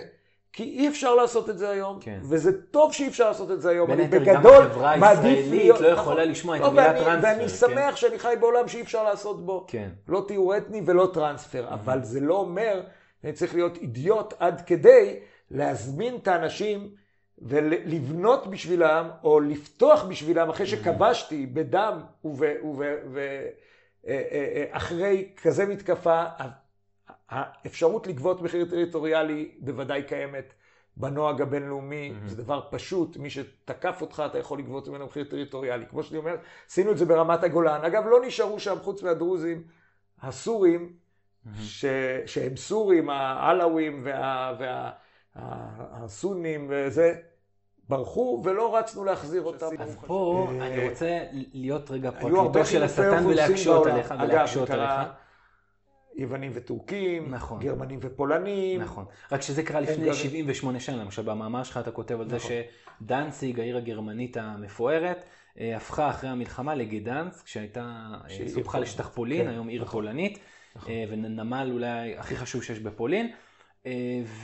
כי אי אפשר לעשות את זה היום, כן. וזה טוב שאי אפשר לעשות את זה היום. אני בגדול מעדיף להיות... לא יכולה לשמוע את המילה טרנספר. ואני כן. שמח שאני חי בעולם שאי אפשר לעשות בו. כן. לא טיהור אתני ולא טרנספר. אבל זה לא אומר שאני צריך להיות אידיוט עד כדי להזמין את האנשים ולבנות בשבילם, או לפתוח בשבילם, אחרי שכבשתי בדם ואחרי כזה מתקפה, האפשרות לגבות מחיר טריטוריאלי בוודאי קיימת בנוהג הבינלאומי, mm-hmm. זה דבר פשוט, מי שתקף אותך אתה יכול לגבות ממנו מחיר טריטוריאלי. כמו שאני אומר, עשינו את זה ברמת הגולן. אגב, לא נשארו שם חוץ מהדרוזים הסורים, mm-hmm. ש... שהם סורים, העלאווים והסונים וה... וזה, ברחו ולא רצנו להחזיר אותם. אז פה אני רוצה להיות רגע פרקליטו של השטן ולהקשות עליך ולהקשות עליך. יוונים וטורקים, נכון. גרמנים ופולנים. נכון. רק שזה קרה לפני גר... 78 שנה, למשל במאמר שלך אתה כותב על נכון. זה שדנציג, העיר הגרמנית המפוארת, אה, הפכה אחרי המלחמה לגדנס, כשהייתה, אה, סופחה לשטח פולין, כן, היום עיר נכון. פולנית, נכון. אה, ונמל אולי הכי חשוב שיש בפולין. אה,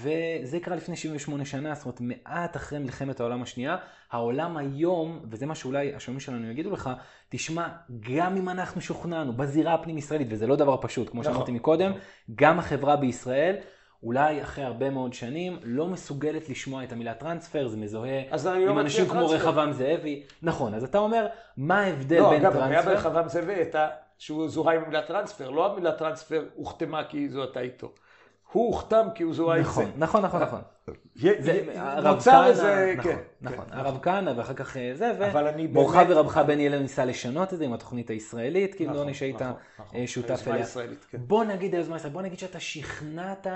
וזה קרה לפני 78 שנה, זאת אומרת מעט אחרי מלחמת העולם השנייה. העולם היום, וזה מה שאולי השומעים שלנו יגידו לך, תשמע, גם אם אנחנו שוכנענו בזירה הפנים ישראלית, וזה לא דבר פשוט, כמו נכון. שאמרתי מקודם, גם החברה בישראל, אולי אחרי הרבה מאוד שנים, לא מסוגלת לשמוע את המילה טרנספר, זה מזוהה לא עם אנשים כמו טרנספר. רחבעם זאבי. נכון, אז אתה אומר, מה ההבדל לא, בין אגב, הבעיה טרנספר? ברחבעם זאבי הייתה שהוא זוהה עם המילה טרנספר. לא המילה טרנספר הוחתמה כי היא זוהתה איתו. הוא הוחתם כי הוא זוהה זה. נכון, נכון, נכון, נכון. נוצר איזה, נכון, כן. נכון, כן, הרב כהנא ואחר כך אה, זה, ומורך ורבך בני אליהו ניסה לשנות את זה עם התוכנית הישראלית, כאילו נכון, עוני שהיית נכון, נכון. אה, שותף אליה. כן. בוא נגיד היוזמה הישראלית, בוא נגיד שאתה שכנעת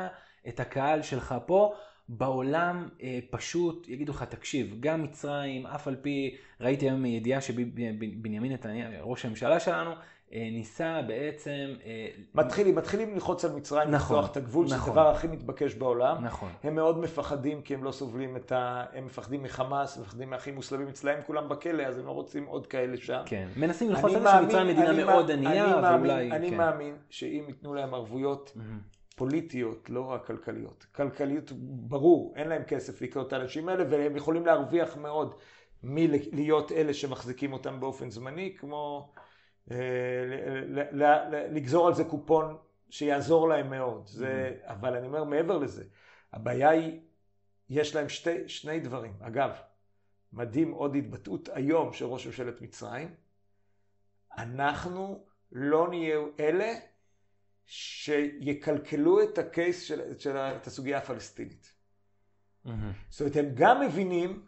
את הקהל שלך פה, בעולם אה, פשוט יגידו לך, תקשיב, גם מצרים, אף על פי, ראיתי היום ידיעה שבנימין נתניהו, ראש הממשלה שלנו, ניסה בעצם, אה, מתחילים, מתחילים ללחוץ על מצרים, נכון, לפתוח את הגבול, שזה נכון. הדבר הכי מתבקש בעולם. נכון, הם מאוד מפחדים כי הם לא סובלים את ה... הם מפחדים מחמאס, מפחדים מהאחים מוסלמים אצלהם, כולם בכלא, אז הם לא רוצים עוד כאלה שם. כן, מנסים ללחוץ על זה שמצרים מדינה מאוד מא- ענייה, אני מאמין- ואולי, אני כן. מאמין שאם ייתנו להם ערבויות מהמם. פוליטיות, לא רק כלכליות. כלכליות, ברור, אין להם כסף לקנות את האנשים האלה, והם יכולים להרוויח מאוד מלהיות אלה שמחזיקים אותם באופן זמני, כמו אה, לגזור על זה קופון שיעזור להם מאוד. זה, אבל אני אומר מעבר לזה, הבעיה היא, יש להם שתי, שני דברים. אגב, מדהים עוד התבטאות היום של ראש ממשלת מצרים, אנחנו לא נהיה אלה שיקלקלו את הקייס של, של את הסוגיה הפלסטינית. מהמם. זאת אומרת, הם גם מבינים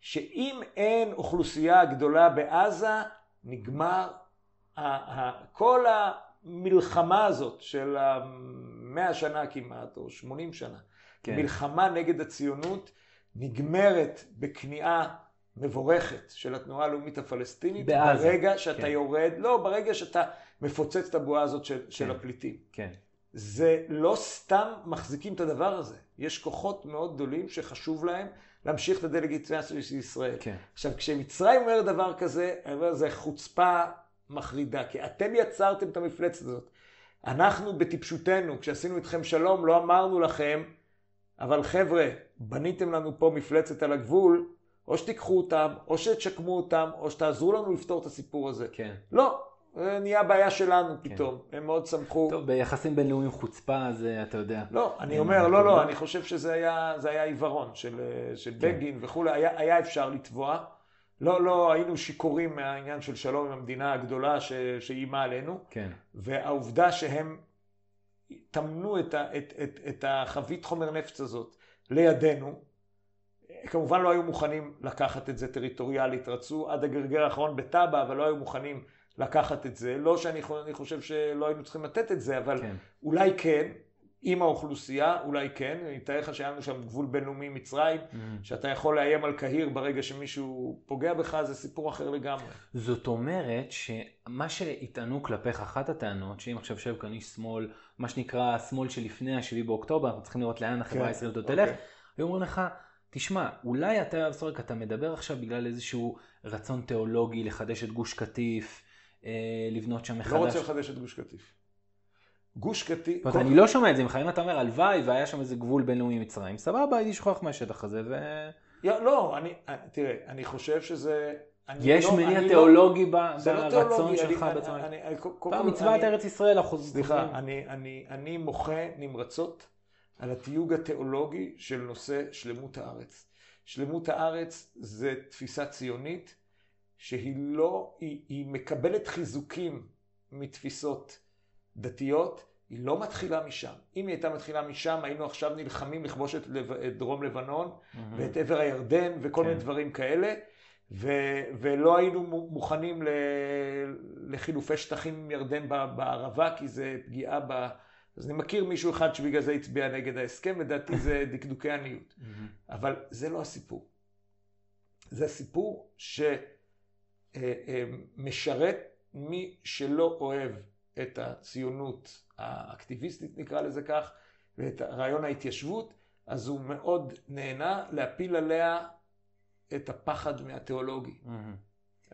שאם אין אוכלוסייה גדולה בעזה, נגמר כל המלחמה הזאת של המאה שנה כמעט, או 80 שנה. כן. מלחמה נגד הציונות נגמרת בכניעה מבורכת של התנועה הלאומית הפלסטינית. בעזה, ברגע שאתה כן. יורד, לא, ברגע שאתה מפוצץ את הבועה הזאת של, של כן. הפליטים. כן, זה לא סתם מחזיקים את הדבר הזה. יש כוחות מאוד גדולים שחשוב להם להמשיך את הדה-לגיטימציה של ישראל. כן. עכשיו, כשמצרים אומר דבר כזה, אני אומר, זה חוצפה מחרידה, כי אתם יצרתם את המפלצת הזאת. אנחנו בטיפשותנו, כשעשינו איתכם שלום, לא אמרנו לכם, אבל חבר'ה, בניתם לנו פה מפלצת על הגבול, או שתיקחו אותם, או שתשקמו אותם, או שתעזרו לנו לפתור את הסיפור הזה. כן. לא, נהיה בעיה שלנו פתאום. הם מאוד שמחו. טוב, ביחסים בינלאומיים חוצפה, זה אתה יודע. לא, אני אומר, לא. לא, אני חושב שזה היה, היה עיוורון של, של כן. בגין וכולי, היה, היה אפשר לתבוע. לא, לא, היינו שיכורים מהעניין של שלום עם המדינה הגדולה ש, שאיימה עלינו, כן. והעובדה שהם טמנו את, ה, את, את, את החבית חומר נפץ הזאת לידינו, כמובן לא היו מוכנים לקחת את זה טריטוריאלית, רצו עד הגרגר האחרון בטאבה, אבל לא היו מוכנים לקחת את זה. לא שאני חו- אני חושב שלא היינו צריכים לתת את זה, אבל כן. אולי כן, עם האוכלוסייה, אולי כן. אני אתאר לך שהיה לנו שם גבול בינלאומי מצרים, מהמם. שאתה יכול לאיים על קהיר ברגע שמישהו פוגע בך, זה סיפור אחר לגמרי. זאת אומרת שמה שיטענו כלפיך, אחת הטענות, שאם עכשיו יושב כאן איש שמאל, מה שנקרא השמאל שלפני השביעי באוקטובר, אנחנו צריכים לראות לאן החברה כן, הישראלית עוד אוקיי. תלך, היו אומרים לך, תשמע, אולי אתה, סורק, אתה מדבר עכשיו בגלל איזשהו רצון תיאולוגי לחדש את גוש קטיף, אה, לבנות שם מחדש. לא רוצה לחדש את גוש קטיף. גוש קטיף... זאת אומרת, אני לא שומע את זה ממך, אם אתה אומר הלוואי והיה שם איזה גבול בינלאומי מצרים, סבבה, הייתי שוכח מהשטח הזה, ו... לא, אני, תראה, אני חושב שזה... יש לא- מניע לא- תיאולוגי לא ברצון תיאולוגי, שלך בעצם. כל, פעם מצוות ארץ ישראל, חוזרים. סליחה, אני, אני, אני מוחה נמרצות על התיוג התיאולוגי של נושא שלמות הארץ. שלמות הארץ זה תפיסה ציונית שהיא לא, היא, היא מקבלת חיזוקים מתפיסות דתיות, היא לא מתחילה משם. אם היא הייתה מתחילה משם, היינו עכשיו נלחמים לכבוש את, לב, את דרום לבנון מהמם. ואת עבר הירדן וכל כן. מיני דברים כאלה, ו, ולא היינו מו- מוכנים ל, לחילופי שטחים עם ירדן בערבה, כי זה פגיעה ב... אז אני מכיר מישהו אחד שבגלל זה הצביע נגד ההסכם, לדעתי זה דקדוקי עניות. מהמם. אבל זה לא הסיפור. זה הסיפור שמשרת מי שלא אוהב את הציונות האקטיביסטית, נקרא לזה כך, ואת רעיון ההתיישבות, אז הוא מאוד נהנה להפיל עליה את הפחד מהתיאולוגי. מהמם.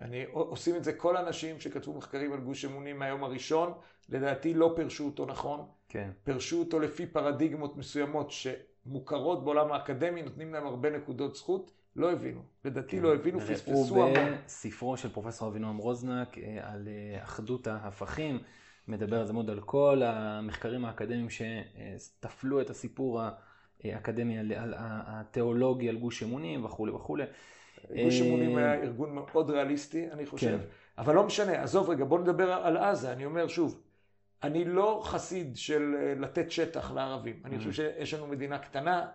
אני, עושים את זה כל האנשים שכתבו מחקרים על גוש אמונים מהיום הראשון, לדעתי לא פירשו אותו נכון. כן. פירשו אותו לפי פרדיגמות מסוימות שמוכרות בעולם האקדמי, נותנים להם הרבה נקודות זכות, לא הבינו. לדעתי כן. לא הבינו, פספסו המון. ראו בספרו של פרופסור אבינועם רוזנק אה, על אה, אחדות ההפכים, מדבר על זה מאוד על כל המחקרים האקדמיים שטפלו את הסיפור האקדמי על התיאולוגי, על גוש אמונים וכולי וכולי. גוש אמונים היה ארגון מאוד ריאליסטי, אני חושב. כן. אבל לא משנה, עזוב רגע, בוא נדבר על עזה. אני אומר שוב, אני לא חסיד של אה, לתת שטח לערבים. אני חושב mm-hmm. שיש לנו מדינה קטנה,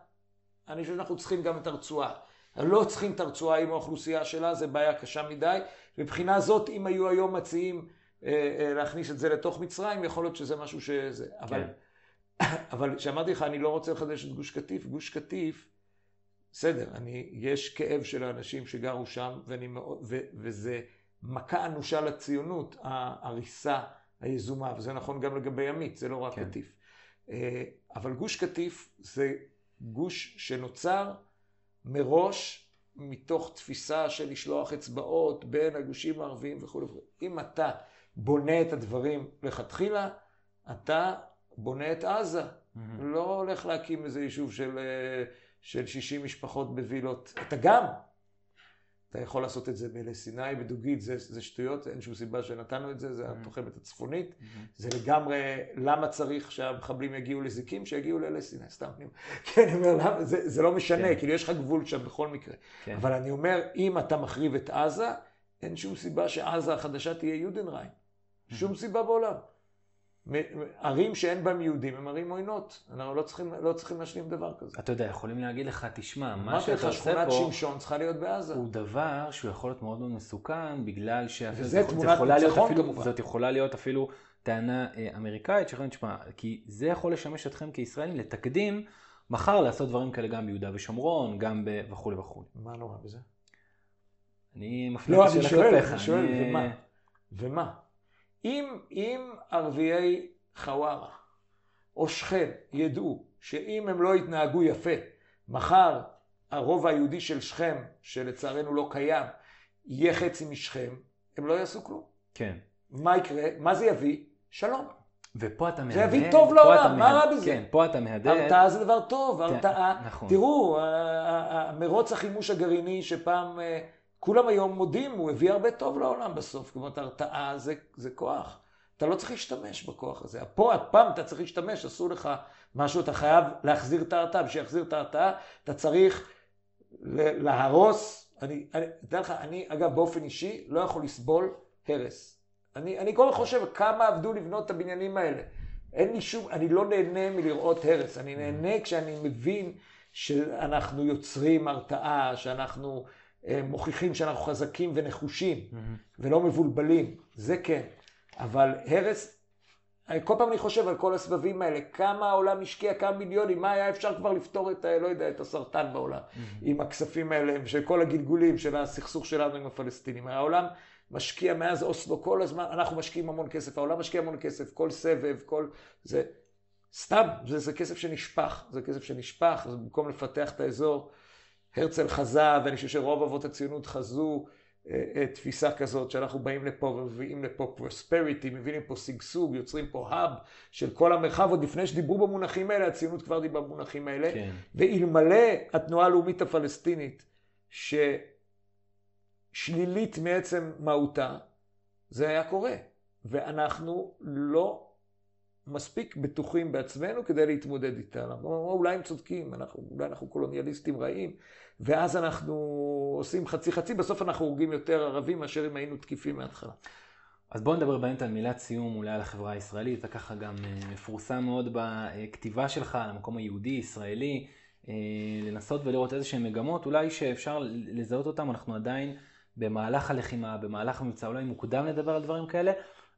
אני חושב שאנחנו צריכים גם את הרצועה. לא צריכים את הרצועה עם האוכלוסייה שלה, זה בעיה קשה מדי. מבחינה זאת, אם היו היום מציעים אה, אה, להכניס את זה לתוך מצרים, יכול להיות שזה משהו שזה. אבל, כן. אבל כשאמרתי לך, אני לא רוצה לחדש את גוש קטיף, גוש קטיף, בסדר, אני, יש כאב של האנשים שגרו שם, ואני, ו, וזה מכה אנושה לציונות, ההריסה היזומה, וזה נכון גם לגבי עמית, זה לא רק כן. קטיף. אה, אבל גוש קטיף זה גוש שנוצר מראש מתוך תפיסה של לשלוח אצבעות בין הגושים הערביים וכו'. אם אתה בונה את הדברים לכתחילה, אתה בונה את עזה. Mm-hmm. לא הולך להקים איזה יישוב של, אה, של 60 משפחות בווילות. אתה גם. אתה יכול לעשות את זה באלי סיני, בדוגית, זה, זה שטויות, אין שום סיבה שנתנו את זה, זה mm-hmm. התוחמת הצפונית. Mm-hmm. זה לגמרי, למה צריך שהמחבלים יגיעו לזיקים? שיגיעו לאלי סיני, סתם. כן, אני אומר, למה, זה, זה לא משנה, כן. כאילו יש לך גבול שם בכל מקרה. כן. אבל אני אומר, אם אתה מחריב את עזה, אין שום סיבה שעזה החדשה תהיה יודנריין. Mm-hmm. שום סיבה בעולם. ערים שאין בהם יהודים הם ערים עוינות. אנחנו לא צריכים, לא צריכים להשלים דבר כזה. אתה יודע, יכולים להגיד לך, תשמע, מה שאתה עושה פה... שכונת שמשון צריכה להיות בעזה. הוא דבר שהוא יכול להיות מאוד מאוד מסוכן, בגלל ש... וזה תמונת ניצחון כמובן. זאת יכולה להיות אפילו טענה אה, אמריקאית, שיכולים, תשמע, כי זה יכול לשמש אתכם כישראלים לתקדים, מחר לעשות דברים כאלה גם ביהודה ושומרון, גם ב... וכולי וכולי. מה נורא בזה? אני מפנה לא, את השאלה כלפיך. לא, אני שואל, אני שואל, ומה? ומה? אם, אם ערביי חווארה או שכם ידעו שאם הם לא יתנהגו יפה, מחר הרוב היהודי של שכם, שלצערנו לא קיים, יהיה חצי משכם, הם לא יעשו כלום. כן. מה יקרה? מה זה יביא? שלום. ופה אתה מהדהד. זה יביא טוב לעולם, מה רע בזה? כן, פה אתה מהדהד. הרתעה זה דבר טוב, כן, הרתעה. נכון. תראו, מרוץ החימוש הגרעיני שפעם אה, כולם היום מודים, הוא הביא הרבה טוב לעולם בסוף. כלומר, הרתעה זה, זה כוח. אתה לא צריך להשתמש בכוח הזה. פה, הפעם אתה צריך להשתמש, עשו לך משהו, אתה חייב להחזיר את ההרתעה. בשביל להחזיר את ההרתעה, אתה צריך להרוס. אני, אני, אתן לך, אני, אגב, באופן אישי, לא יכול לסבול הרס. אני, אני כל הזמן חושב כמה עבדו לבנות את הבניינים האלה. אין לי שום, אני לא נהנה מלראות הרס. אני נהנה כשאני מבין שאנחנו יוצרים הרתעה, שאנחנו... אה, מוכיחים שאנחנו חזקים ונחושים mm-hmm. ולא מבולבלים, זה כן. אבל הרס, כל פעם אני חושב על כל הסבבים האלה, כמה העולם השקיע, כמה מיליונים, מה היה אפשר כבר לפתור את, לא יודע, את הסרטן בעולם, mm-hmm. עם הכספים האלה, של כל הגלגולים של הסכסוך שלנו עם הפלסטינים. העולם משקיע מאז אוסלו כל הזמן, אנחנו משקיעים המון כסף, העולם משקיע המון כסף, כל סבב, כל... זה סתם, זה, זה כסף שנשפך, זה כסף שנשפך, זה במקום לפתח את האזור. הרצל חזה, ואני חושב שרוב אבות הציונות חזו אה, אה, תפיסה כזאת, שאנחנו באים לפה ומביאים לפה פרוספריטי, מביאים פה שגשוג, יוצרים פה האב של כל המרחב, עוד לפני שדיברו במונחים האלה, הציונות כבר דיברה במונחים האלה. כן. ואלמלא התנועה הלאומית הפלסטינית, ששלילית מעצם מהותה, זה היה קורה. ואנחנו לא מספיק בטוחים בעצמנו כדי להתמודד איתה. אולי הם צודקים, אנחנו, אולי אנחנו קולוניאליסטים רעים, ואז אנחנו עושים חצי חצי, בסוף אנחנו הורגים יותר ערבים מאשר אם היינו תקיפים מההתחלה. אז בואו נדבר באמת על מילת סיום אולי על החברה הישראלית, זה ככה גם אה, מפורסם מאוד בכתיבה שלך על המקום היהודי, ישראלי, אה, לנסות ולראות איזה שהן מגמות, אולי שאפשר לזהות אותן, אנחנו עדיין במהלך הלחימה, במהלך המבצע, אולי מוקדם לדבר על דברים כאלה,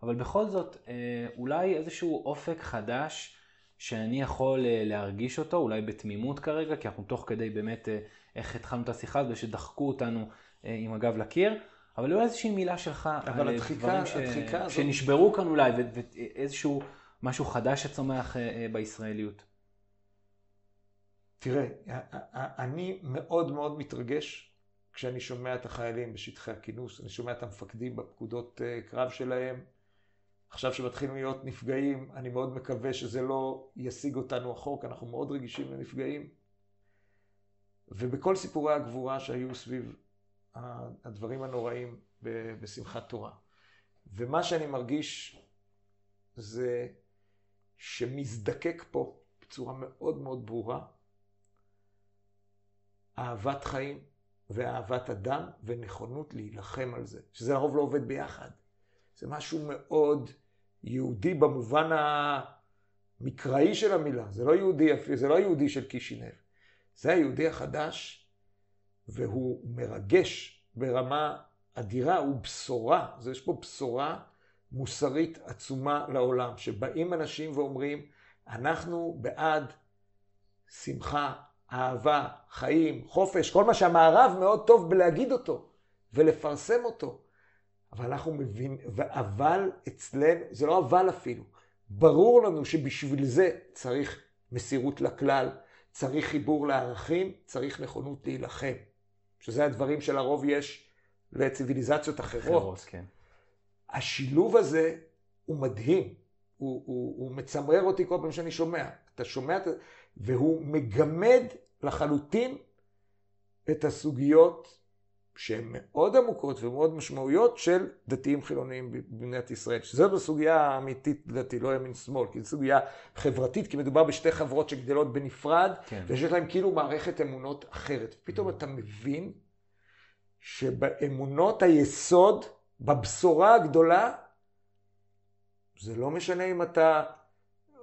אבל בכל זאת, אה, אולי איזשהו אופק חדש שאני יכול להרגיש אותו, אולי בתמימות כרגע, כי אנחנו תוך כדי באמת איך התחלנו את השיחה הזו, שדחקו אותנו אה, עם הגב לקיר. אבל אולי איזושהי מילה שלך על הדחיקה, דברים ש... הזאת... שנשברו כאן אולי, ואיזשהו משהו חדש שצומח אה, אה, בישראליות. תראה, אני מאוד מאוד מתרגש כשאני שומע את החיילים בשטחי הכינוס, אני שומע את המפקדים בפקודות אה, קרב שלהם. עכשיו שמתחילים להיות נפגעים, אני מאוד מקווה שזה לא ישיג אותנו אחור, כי אנחנו מאוד רגישים לנפגעים. ובכל סיפורי הגבורה שהיו סביב הדברים הנוראים בשמחת תורה. ומה שאני מרגיש זה שמזדקק פה בצורה מאוד מאוד ברורה אהבת חיים ואהבת אדם ונכונות להילחם על זה, שזה לרוב לא עובד ביחד. זה משהו מאוד יהודי במובן המקראי של המילה, זה לא יהודי זה לא יהודי של קישינב. זה היהודי החדש, והוא מרגש ברמה אדירה, הוא בשורה, אז יש פה בשורה מוסרית עצומה לעולם, שבאים אנשים ואומרים, אנחנו בעד שמחה, אהבה, חיים, חופש, כל מה שהמערב מאוד טוב בלהגיד אותו ולפרסם אותו. אבל אנחנו מבינים, אבל אצלנו, זה לא אבל אפילו, ברור לנו שבשביל זה צריך מסירות לכלל, צריך חיבור לערכים, צריך נכונות להילחם. שזה הדברים שלרוב יש לציוויליזציות אחרות. אחרות, כן. השילוב הזה הוא מדהים, הוא, הוא, הוא מצמרר אותי כל פעם שאני שומע. אתה שומע, והוא מגמד לחלוטין את הסוגיות שהן מאוד עמוקות ומאוד משמעויות של דתיים חילוניים במדינת ישראל. שזאת הסוגיה האמיתית לדעתי, לא ימין שמאל, כי זו סוגיה חברתית, כי מדובר בשתי חברות שגדלות בנפרד, כן. ויש להן כאילו מערכת אמונות אחרת. פתאום אתה מבין שבאמונות היסוד, בבשורה הגדולה, זה לא משנה אם אתה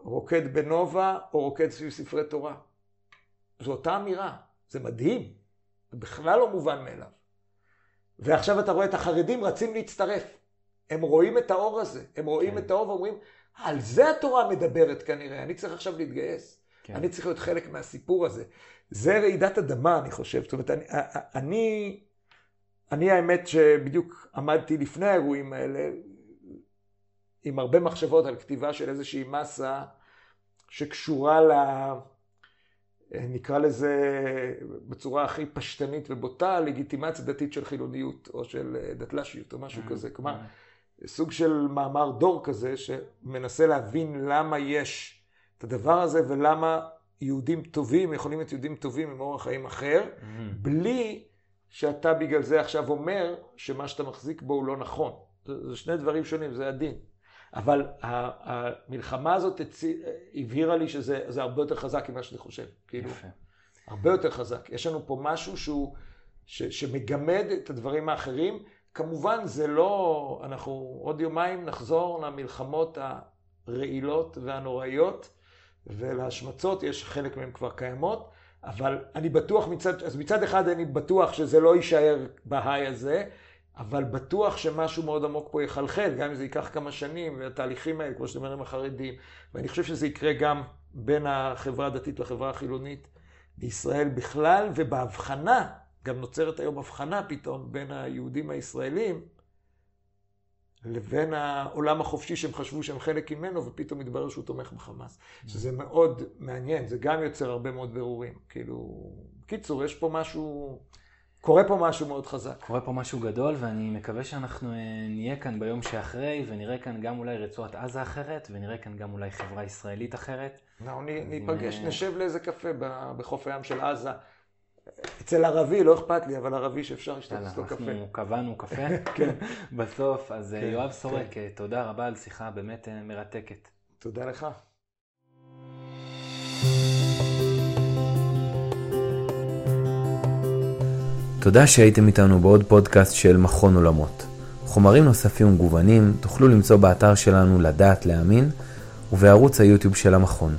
רוקד בנובה או רוקד סביב ספרי תורה. זו אותה אמירה, זה מדהים, זה בכלל לא מובן מאליו. ועכשיו אתה רואה את החרדים רצים להצטרף. הם רואים את האור הזה, הם רואים כן. את האור ואומרים, על זה התורה מדברת כנראה, אני צריך עכשיו להתגייס. כן. אני צריך להיות חלק מהסיפור הזה. זה רעידת אדמה, אני חושב. זאת אומרת, אני, אני, אני האמת שבדיוק עמדתי לפני האירועים האלה, עם הרבה מחשבות על כתיבה של איזושהי מסה שקשורה ל... נקרא לזה בצורה הכי פשטנית ובוטה, לגיטימציה דתית של חילוניות או של אה, דתל"שיות או משהו mm-hmm. כזה. כלומר, mm-hmm. סוג של מאמר דור כזה שמנסה להבין למה יש את הדבר הזה ולמה יהודים טובים יכולים להיות יהודים טובים עם אורח חיים אחר. בלי שאתה בגלל זה עכשיו אומר שמה שאתה מחזיק בו הוא לא נכון. זה שני דברים שונים, זה הדין. אבל המלחמה הזאת הבהירה לי שזה הרבה יותר חזק ממה שאני חושב. כאילו, יפה. הרבה יותר חזק. יש לנו פה משהו שהוא, ש, שמגמד את הדברים האחרים. כמובן זה לא, אנחנו עוד יומיים נחזור למלחמות הרעילות והנוראיות ולהשמצות, יש חלק מהן כבר קיימות, אבל אני בטוח מצד, אז מצד אחד אני בטוח שזה לא יישאר בהיי הזה, אבל בטוח שמשהו מאוד עמוק פה יחלחל, גם אם זה ייקח כמה שנים, והתהליכים האלה, כמו שאתם אומרים, החרדים, ואני חושב שזה יקרה גם בין החברה הדתית לחברה החילונית בישראל בכלל, ובהבחנה, גם נוצרת היום הבחנה פתאום בין היהודים הישראלים לבין העולם החופשי שהם חשבו שהם חלק ממנו, ופתאום מתברר שהוא תומך בחמאס. שזה מאוד מעניין, זה גם יוצר הרבה מאוד בירורים. כאילו, בקיצור, יש פה משהו... קורה פה משהו מאוד חזק. קורה פה משהו גדול, ואני מקווה שאנחנו אה, נהיה כאן ביום שאחרי, ונראה כאן גם אולי רצועת עזה אחרת, ונראה כאן גם אולי חברה ישראלית אחרת. אנחנו ניפגש, אה, נשב לאיזה קפה בחוף הים של עזה. אצל ערבי, לא אכפת לי, אבל ערבי שאפשר לשתות אצלו קפה. אנחנו קבענו קפה כן. בסוף. אז אה, כן, יואב סורק, כן. תודה רבה על שיחה באמת מרתקת. תודה לך. תודה שהייתם איתנו בעוד פודקאסט של מכון עולמות. חומרים נוספים ומגוונים תוכלו למצוא באתר שלנו לדעת להאמין ובערוץ היוטיוב של המכון.